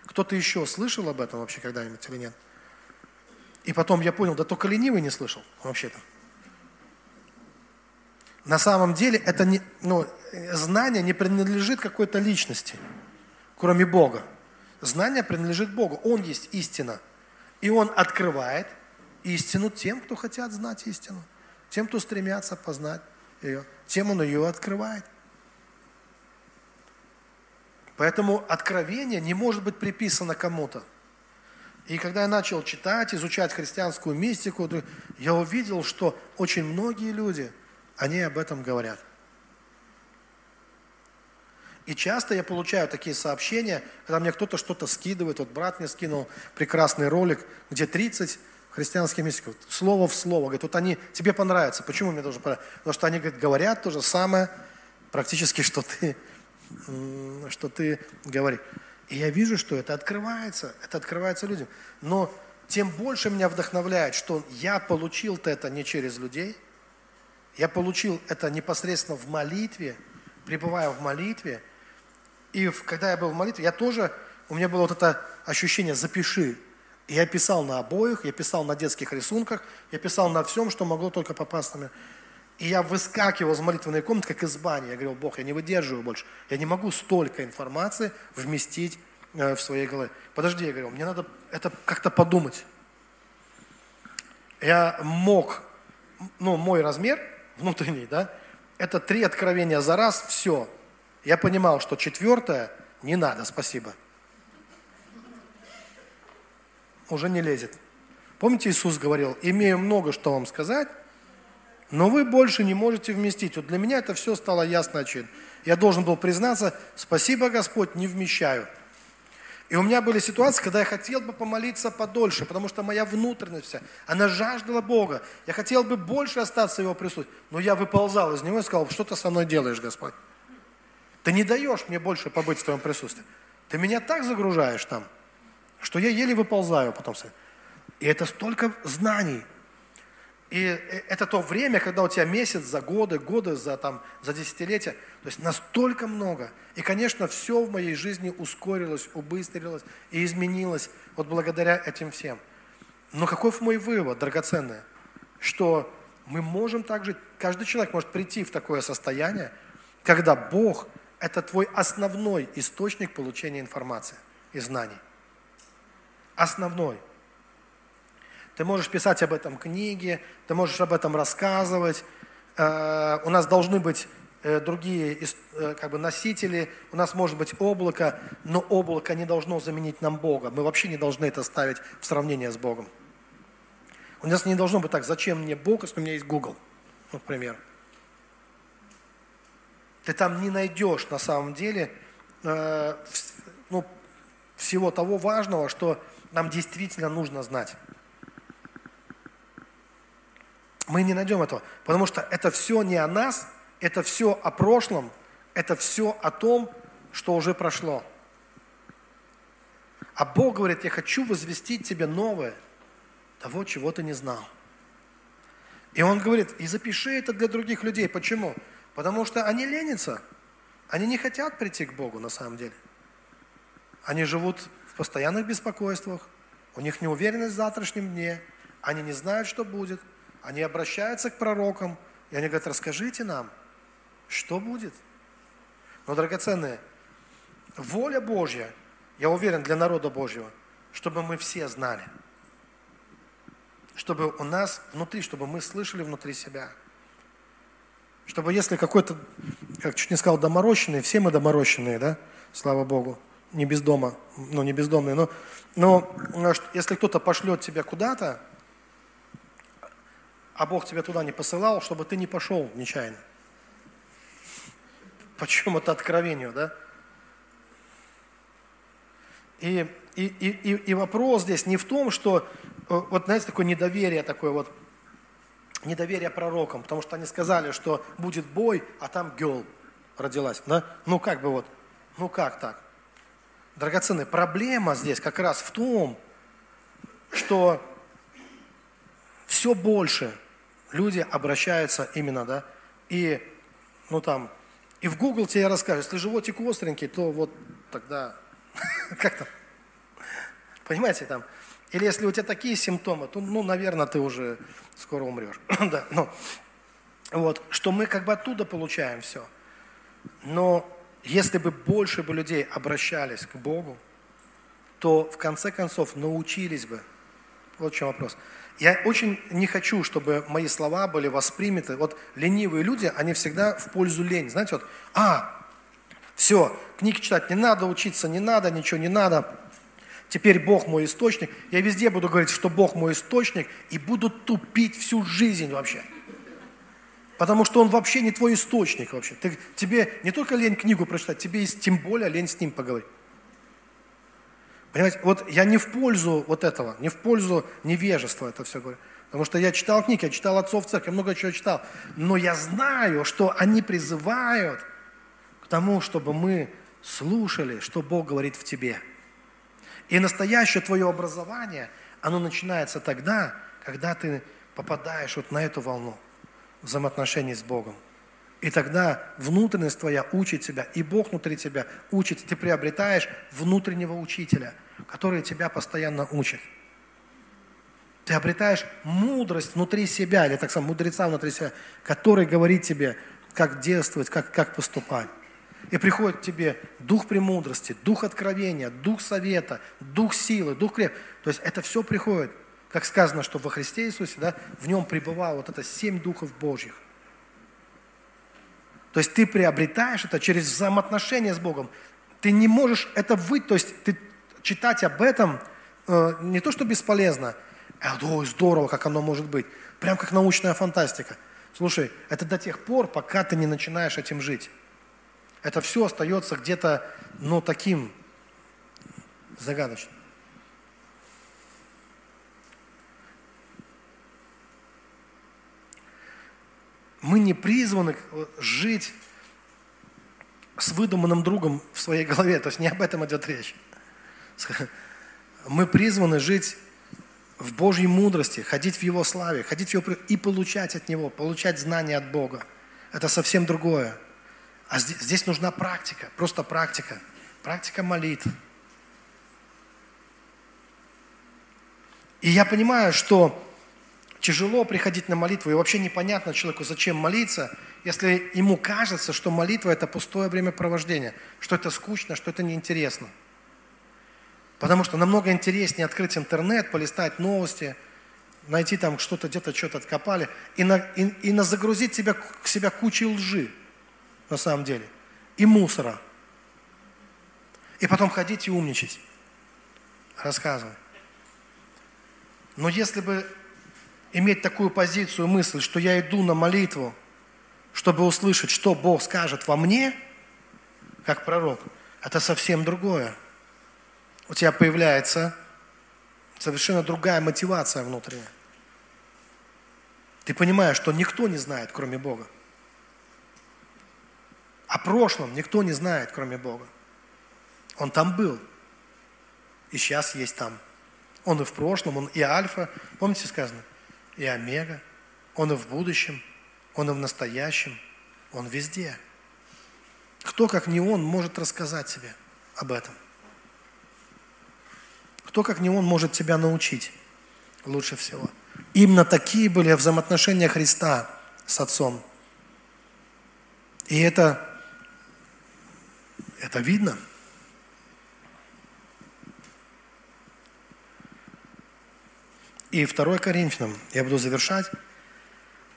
Кто-то еще слышал об этом вообще когда-нибудь или нет? И потом я понял, да только ленивый не слышал вообще-то. На самом деле это не, ну, знание не принадлежит какой-то личности, кроме Бога. Знание принадлежит Богу. Он есть истина. И Он открывает истину тем, кто хотят знать истину. Тем, кто стремятся познать ее. Тем Он ее открывает. Поэтому откровение не может быть приписано кому-то. И когда я начал читать, изучать христианскую мистику, я увидел, что очень многие люди, они об этом говорят. И часто я получаю такие сообщения, когда мне кто-то что-то скидывает. Вот брат мне скинул прекрасный ролик, где 30 христианских мистиков, слово в слово. Говорит, вот они, тебе понравятся. Почему мне должно понравиться? Потому что они говорит, говорят то же самое, практически, что ты, что ты говоришь. И я вижу, что это открывается, это открывается людям. Но тем больше меня вдохновляет, что я получил-то это не через людей, я получил это непосредственно в молитве, пребывая в молитве. И когда я был в молитве, я тоже, у меня было вот это ощущение «запиши». И я писал на обоих, я писал на детских рисунках, я писал на всем, что могло только попасть на меня. И я выскакивал из молитвенной комнаты, как из бани. Я говорил, Бог, я не выдерживаю больше. Я не могу столько информации вместить э, в своей голове. Подожди, я говорил, мне надо это как-то подумать. Я мог, ну, мой размер внутренний, да, это три откровения за раз, все. Я понимал, что четвертое не надо, спасибо. Уже не лезет. Помните, Иисус говорил, имею много, что вам сказать, но вы больше не можете вместить. Вот для меня это все стало ясно очевидно. Я должен был признаться, спасибо, Господь, не вмещаю. И у меня были ситуации, когда я хотел бы помолиться подольше, потому что моя внутренность вся, она жаждала Бога. Я хотел бы больше остаться в Его присутствии. Но я выползал из Него и сказал, что ты со мной делаешь, Господь? Ты не даешь мне больше побыть в Твоем присутствии. Ты меня так загружаешь там, что я еле выползаю потом. И это столько знаний, и э, это то время, когда у тебя месяц за годы, годы за, там, за десятилетия. То есть настолько много. И, конечно, все в моей жизни ускорилось, убыстрилось и изменилось вот благодаря этим всем. Но каков мой вывод, драгоценный? Что мы можем также, каждый человек может прийти в такое состояние, когда Бог – это твой основной источник получения информации и знаний. Основной – ты можешь писать об этом книги, ты можешь об этом рассказывать. Э, у нас должны быть э, другие э, как бы, носители, у нас может быть облако, но облако не должно заменить нам Бога. Мы вообще не должны это ставить в сравнение с Богом. У нас не должно быть так, зачем мне Бог, если у меня есть Google, например. Ты там не найдешь на самом деле ну, всего того важного, что нам действительно нужно знать. Мы не найдем этого, потому что это все не о нас, это все о прошлом, это все о том, что уже прошло. А Бог говорит, я хочу возвестить тебе новое, того, чего ты не знал. И Он говорит, и запиши это для других людей. Почему? Потому что они ленятся. Они не хотят прийти к Богу на самом деле. Они живут в постоянных беспокойствах, у них неуверенность в завтрашнем дне, они не знают, что будет – они обращаются к пророкам, и они говорят, расскажите нам, что будет. Но, драгоценные, воля Божья, я уверен, для народа Божьего, чтобы мы все знали. Чтобы у нас внутри, чтобы мы слышали внутри себя. Чтобы если какой-то, как чуть не сказал, доморощенный, все мы доморощенные, да, слава Богу, не без дома, ну не бездомные, но, но если кто-то пошлет тебя куда-то, а Бог тебя туда не посылал, чтобы ты не пошел нечаянно. Почему это откровению, да? И, и, и, и вопрос здесь не в том, что, э, вот знаете, такое недоверие такое вот, недоверие пророкам, потому что они сказали, что будет бой, а там гел родилась. Да? Ну как бы вот, ну как так? Драгоценные, проблема здесь как раз в том, что все больше люди обращаются именно, да, и, ну там, и в Google тебе расскажут, если животик остренький, то вот тогда, как там, понимаете, там, или если у тебя такие симптомы, то, ну, наверное, ты уже скоро умрешь. да, ну, вот, что мы как бы оттуда получаем все. Но если бы больше бы людей обращались к Богу, то в конце концов научились бы. Вот в чем вопрос. Я очень не хочу, чтобы мои слова были восприняты. Вот ленивые люди, они всегда в пользу лень. Знаете, вот, а, все, книги читать не надо, учиться не надо, ничего не надо. Теперь Бог мой источник. Я везде буду говорить, что Бог мой источник, и буду тупить всю жизнь вообще. Потому что он вообще не твой источник вообще. Ты, тебе не только лень книгу прочитать, тебе есть тем более лень с ним поговорить. Понимаете, вот я не в пользу вот этого, не в пользу невежества это все говорю. Потому что я читал книги, я читал отцов церкви, много чего читал. Но я знаю, что они призывают к тому, чтобы мы слушали, что Бог говорит в тебе. И настоящее твое образование, оно начинается тогда, когда ты попадаешь вот на эту волну взаимоотношений с Богом. И тогда внутренность твоя учит тебя, и Бог внутри тебя учит. Ты приобретаешь внутреннего учителя, который тебя постоянно учит. Ты обретаешь мудрость внутри себя, или так само мудреца внутри себя, который говорит тебе, как действовать, как, как поступать. И приходит к тебе дух премудрости, дух откровения, дух совета, дух силы, дух креп. То есть это все приходит как сказано, что во Христе Иисусе, да, в нем пребывало вот это семь духов Божьих. То есть ты приобретаешь это через взаимоотношения с Богом. Ты не можешь это вы, то есть ты читать об этом э, не то, что бесполезно, а ой, здорово, как оно может быть. Прям как научная фантастика. Слушай, это до тех пор, пока ты не начинаешь этим жить. Это все остается где-то, ну, таким загадочным. Мы не призваны жить с выдуманным другом в своей голове. То есть не об этом идет речь. Мы призваны жить в Божьей мудрости, ходить в Его славе, ходить в Его и получать от Него, получать знания от Бога. Это совсем другое. А здесь, здесь нужна практика, просто практика. Практика молитв. И я понимаю, что тяжело приходить на молитву, и вообще непонятно человеку, зачем молиться, если ему кажется, что молитва – это пустое времяпровождение, что это скучно, что это неинтересно. Потому что намного интереснее открыть интернет, полистать новости, найти там что-то, где-то что-то откопали, и, на, и, и на загрузить себя, к себя кучей лжи, на самом деле, и мусора. И потом ходить и умничать, рассказывать. Но если бы иметь такую позицию, мысль, что я иду на молитву, чтобы услышать, что Бог скажет во мне, как пророк, это совсем другое. У тебя появляется совершенно другая мотивация внутренняя. Ты понимаешь, что никто не знает, кроме Бога. О прошлом никто не знает, кроме Бога. Он там был. И сейчас есть там. Он и в прошлом, он и альфа. Помните сказано? И омега. Он и в будущем, Он и в настоящем, Он везде. Кто, как не Он, может рассказать тебе об этом? Кто, как не Он, может тебя научить лучше всего? Именно такие были взаимоотношения Христа с Отцом. И это, это видно – И 2 Коринфянам, я буду завершать,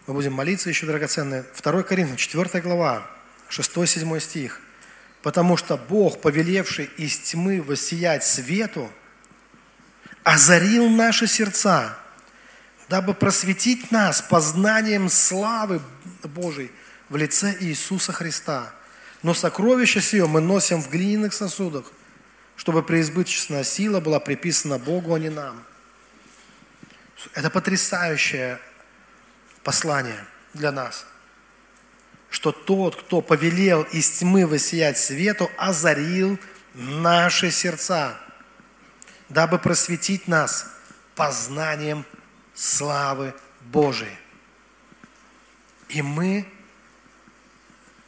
мы будем молиться еще, драгоценные. 2 Коринфянам, 4 глава, 6-7 стих. Потому что Бог, повелевший из тьмы воссиять свету, озарил наши сердца, дабы просветить нас познанием славы Божией в лице Иисуса Христа. Но сокровище сие мы носим в глиняных сосудах, чтобы преизбыточная сила была приписана Богу, а не нам. Это потрясающее послание для нас – что тот, кто повелел из тьмы воссиять свету, озарил наши сердца, дабы просветить нас познанием славы Божией. И мы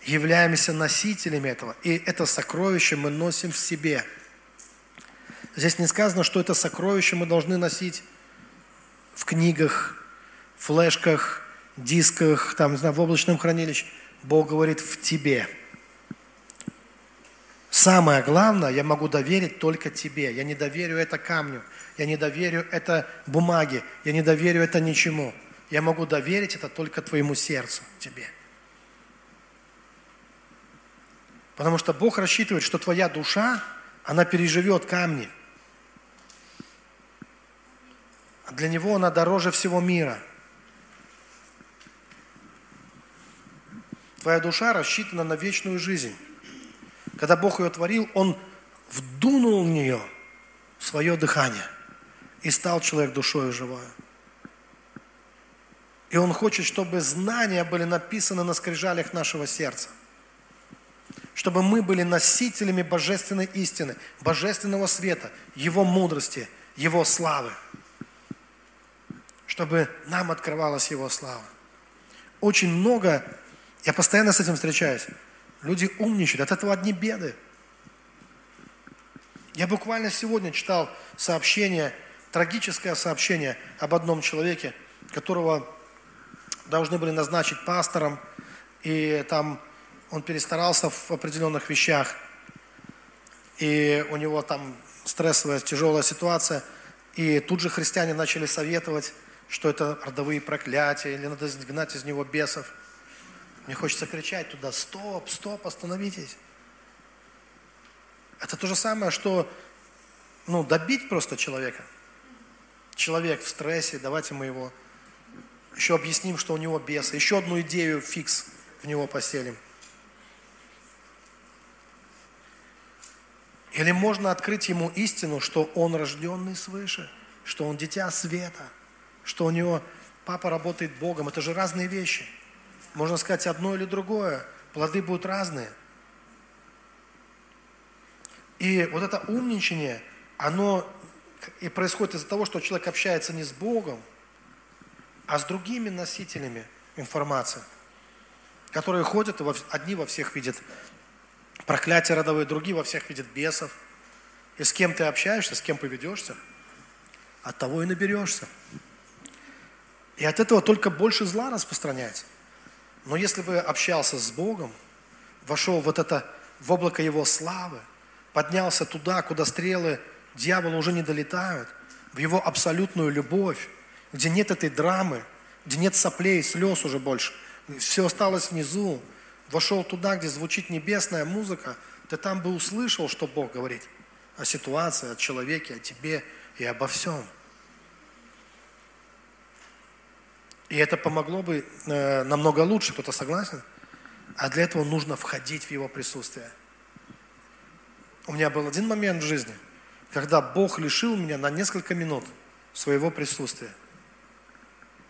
являемся носителями этого, и это сокровище мы носим в себе. Здесь не сказано, что это сокровище мы должны носить в книгах, флешках, дисках, там, не знаю, в облачном хранилище – Бог говорит в тебе. Самое главное, я могу доверить только тебе. Я не доверю это камню, я не доверю это бумаге, я не доверю это ничему. Я могу доверить это только твоему сердцу, тебе. Потому что Бог рассчитывает, что твоя душа, она переживет камни. А для Него она дороже всего мира – Твоя душа рассчитана на вечную жизнь. Когда Бог ее творил, Он вдунул в нее свое дыхание. И стал человек душою живой. И Он хочет, чтобы знания были написаны на скрижалях нашего сердца. Чтобы мы были носителями божественной истины, божественного света, Его мудрости, Его славы. Чтобы нам открывалась Его слава. Очень много я постоянно с этим встречаюсь. Люди умничают, от этого одни беды. Я буквально сегодня читал сообщение, трагическое сообщение об одном человеке, которого должны были назначить пастором, и там он перестарался в определенных вещах, и у него там стрессовая, тяжелая ситуация, и тут же христиане начали советовать, что это родовые проклятия, или надо изгнать из него бесов – мне хочется кричать туда, стоп, стоп, остановитесь. Это то же самое, что ну, добить просто человека. Человек в стрессе, давайте мы его еще объясним, что у него бесы. Еще одну идею фикс в него поселим. Или можно открыть ему истину, что он рожденный свыше, что он дитя света, что у него папа работает Богом. Это же разные вещи – можно сказать одно или другое. Плоды будут разные. И вот это умничание, оно и происходит из-за того, что человек общается не с Богом, а с другими носителями информации, которые ходят, и одни во всех видят проклятия родовые, другие во всех видят бесов. И с кем ты общаешься, с кем поведешься, от того и наберешься. И от этого только больше зла распространяется. Но если бы общался с Богом, вошел вот это, в облако Его славы, поднялся туда, куда стрелы дьявола уже не долетают, в Его абсолютную любовь, где нет этой драмы, где нет соплей, слез уже больше, все осталось внизу, вошел туда, где звучит небесная музыка, ты там бы услышал, что Бог говорит о ситуации, о человеке, о тебе и обо всем. И это помогло бы э, намного лучше, кто-то согласен? А для этого нужно входить в Его присутствие. У меня был один момент в жизни, когда Бог лишил меня на несколько минут своего присутствия.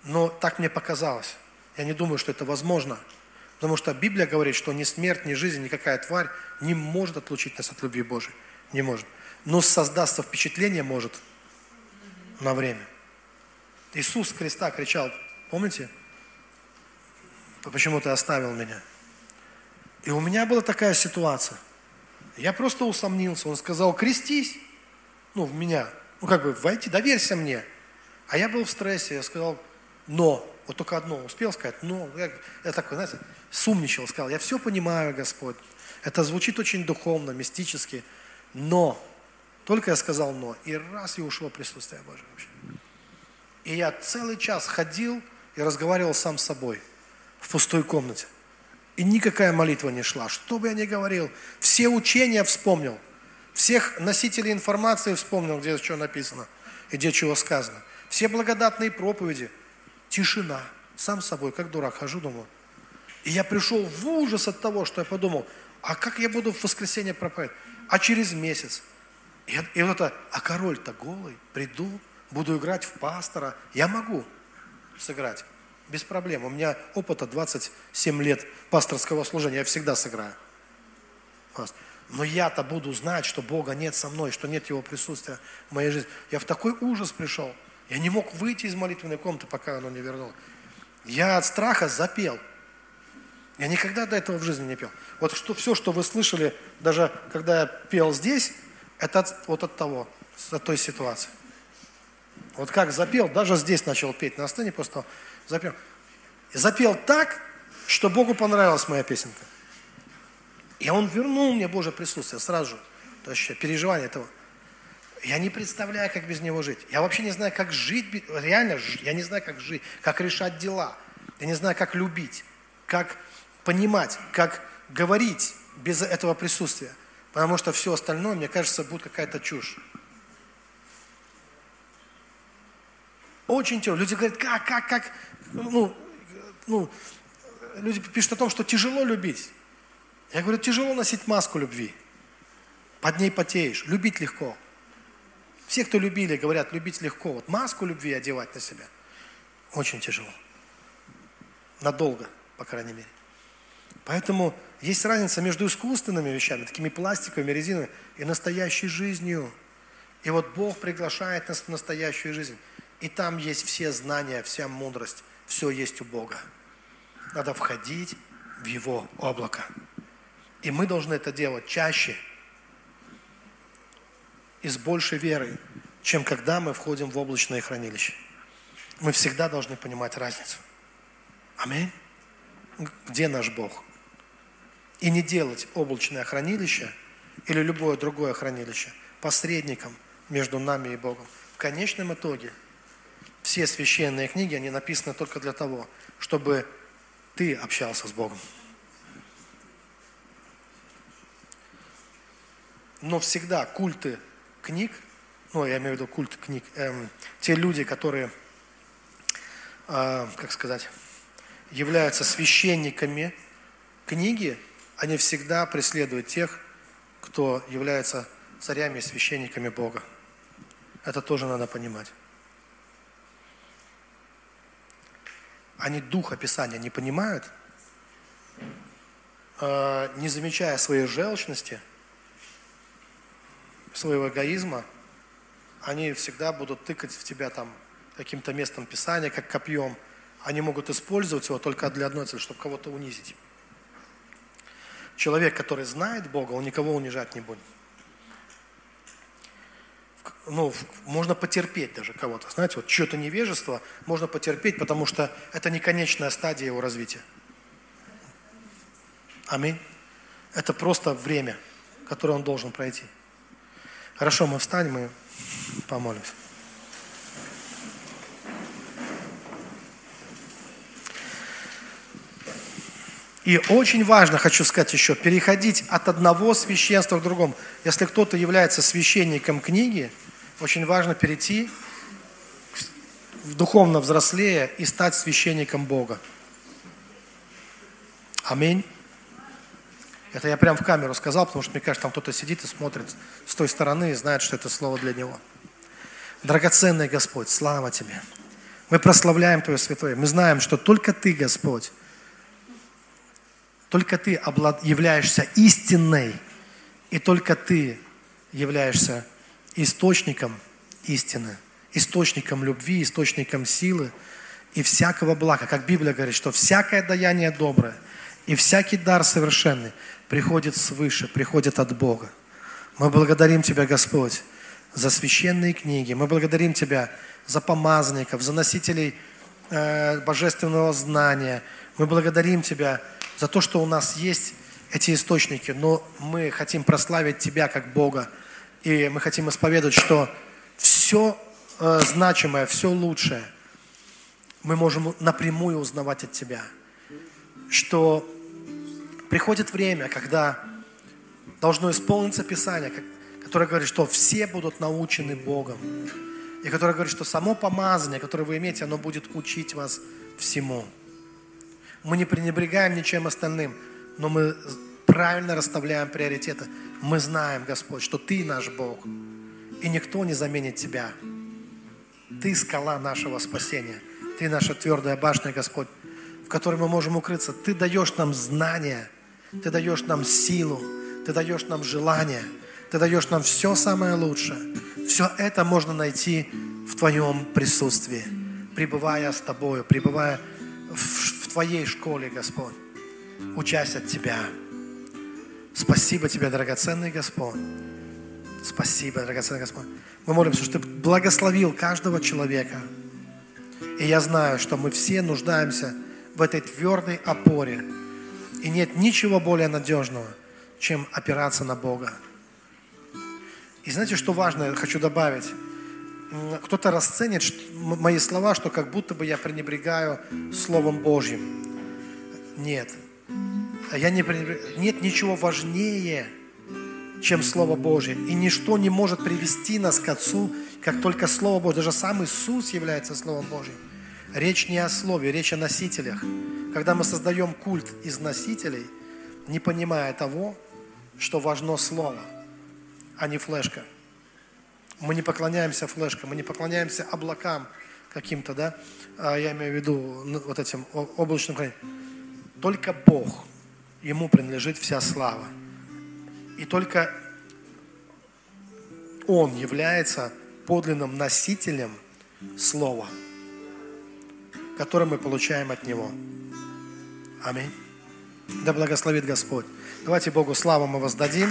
Но так мне показалось. Я не думаю, что это возможно. Потому что Библия говорит, что ни смерть, ни жизнь, никакая тварь не может отлучить нас от любви Божией. Не может. Но создастся впечатление может на время. Иисус с креста кричал, Помните? Почему ты оставил меня? И у меня была такая ситуация. Я просто усомнился. Он сказал, крестись. Ну, в меня. Ну, как бы, войти, доверься мне. А я был в стрессе. Я сказал, но. Вот только одно. Успел сказать, но. Я, я такой, знаете, сумничал. Сказал, я все понимаю, Господь. Это звучит очень духовно, мистически. Но. Только я сказал но. И раз и ушло присутствие Божие вообще. И я целый час ходил, и разговаривал сам с собой в пустой комнате. И никакая молитва не шла. Что бы я ни говорил, все учения вспомнил. Всех носителей информации вспомнил, где что написано и где чего сказано. Все благодатные проповеди. Тишина. Сам с собой, как дурак, хожу, думаю. И я пришел в ужас от того, что я подумал, а как я буду в воскресенье проповедовать? А через месяц? И, и вот это, а король-то голый, приду, буду играть в пастора. Я могу сыграть, без проблем. У меня опыта 27 лет пасторского служения, я всегда сыграю. Но я-то буду знать, что Бога нет со мной, что нет Его присутствия в моей жизни. Я в такой ужас пришел. Я не мог выйти из молитвенной комнаты, пока оно не вернуло. Я от страха запел. Я никогда до этого в жизни не пел. Вот что, все, что вы слышали, даже когда я пел здесь, это от, вот от того, от той ситуации. Вот как запел, даже здесь начал петь на сцене, просто запел. Запел так, что Богу понравилась моя песенка. И Он вернул мне Божье присутствие сразу. То есть переживание этого. Я не представляю, как без него жить. Я вообще не знаю, как жить, реально, я не знаю, как жить, как решать дела. Я не знаю, как любить, как понимать, как говорить без этого присутствия. Потому что все остальное, мне кажется, будет какая-то чушь. Очень тяжело. Люди говорят, как, как, как, ну, ну, люди пишут о том, что тяжело любить. Я говорю, тяжело носить маску любви. Под ней потеешь. Любить легко. Все, кто любили, говорят, любить легко. Вот маску любви одевать на себя очень тяжело. Надолго, по крайней мере. Поэтому есть разница между искусственными вещами, такими пластиковыми, резиновыми, и настоящей жизнью. И вот Бог приглашает нас в настоящую жизнь. И там есть все знания, вся мудрость, все есть у Бога. Надо входить в Его облако. И мы должны это делать чаще – и с большей верой, чем когда мы входим в облачное хранилище. Мы всегда должны понимать разницу. Аминь. Где наш Бог? И не делать облачное хранилище или любое другое хранилище посредником между нами и Богом. В конечном итоге все священные книги, они написаны только для того, чтобы ты общался с Богом. Но всегда культы книг, ну, я имею в виду культ книг, эм, те люди, которые, э, как сказать, являются священниками книги, они всегда преследуют тех, кто является царями и священниками Бога. Это тоже надо понимать. Они дух Писания не понимают, э, не замечая своей желчности – своего эгоизма, они всегда будут тыкать в тебя там каким-то местом Писания, как копьем. Они могут использовать его только для одной цели, чтобы кого-то унизить. Человек, который знает Бога, он никого унижать не будет. Ну, можно потерпеть даже кого-то. Знаете, вот чье-то невежество можно потерпеть, потому что это не конечная стадия его развития. Аминь. Это просто время, которое он должен пройти. Хорошо, мы встанем и помолимся. И очень важно, хочу сказать еще, переходить от одного священства к другому. Если кто-то является священником книги, очень важно перейти в духовно взрослее и стать священником Бога. Аминь. Это я прям в камеру сказал, потому что, мне кажется, там кто-то сидит и смотрит с той стороны и знает, что это слово для него. Драгоценный Господь, слава Тебе. Мы прославляем Твое Святое. Мы знаем, что только Ты, Господь, только Ты являешься истинной, и только Ты являешься источником истины, источником любви, источником силы и всякого блага. Как Библия говорит, что всякое даяние доброе и всякий дар совершенный приходит свыше, приходит от Бога. Мы благодарим Тебя, Господь, за священные книги. Мы благодарим Тебя за помазанников, за носителей э, божественного знания. Мы благодарим Тебя за то, что у нас есть эти источники, но мы хотим прославить Тебя как Бога. И мы хотим исповедовать, что все э, значимое, все лучшее мы можем напрямую узнавать от Тебя. Что Приходит время, когда должно исполниться Писание, которое говорит, что все будут научены Богом. И которое говорит, что само помазание, которое вы имеете, оно будет учить вас всему. Мы не пренебрегаем ничем остальным, но мы правильно расставляем приоритеты. Мы знаем, Господь, что Ты наш Бог, и никто не заменит Тебя. Ты скала нашего спасения. Ты наша твердая башня, Господь, в которой мы можем укрыться. Ты даешь нам знания, Ты даешь нам силу, Ты даешь нам желание – ты даешь нам все самое лучшее. Все это можно найти в Твоем присутствии, пребывая с Тобою, пребывая в, Твоей школе, Господь, учась от Тебя. Спасибо Тебе, драгоценный Господь. Спасибо, драгоценный Господь. Мы молимся, что Ты благословил каждого человека. И я знаю, что мы все нуждаемся в этой твердой опоре. И нет ничего более надежного, чем опираться на Бога. И знаете, что важно, я хочу добавить? Кто-то расценит мои слова, что как будто бы я пренебрегаю Словом Божьим. Нет. Я не пренебрегаю. Нет ничего важнее, чем Слово Божье. И ничто не может привести нас к Отцу, как только Слово Божье. Даже сам Иисус является Словом Божьим. Речь не о Слове, речь о носителях. Когда мы создаем культ из носителей, не понимая того, что важно Слово – а не флешка. Мы не поклоняемся флешкам, мы не поклоняемся облакам каким-то, да, а я имею в виду ну, вот этим облачным Только Бог, Ему принадлежит вся слава. И только Он является подлинным носителем Слова, которое мы получаем от Него. Аминь. Да благословит Господь. Давайте Богу славу мы воздадим.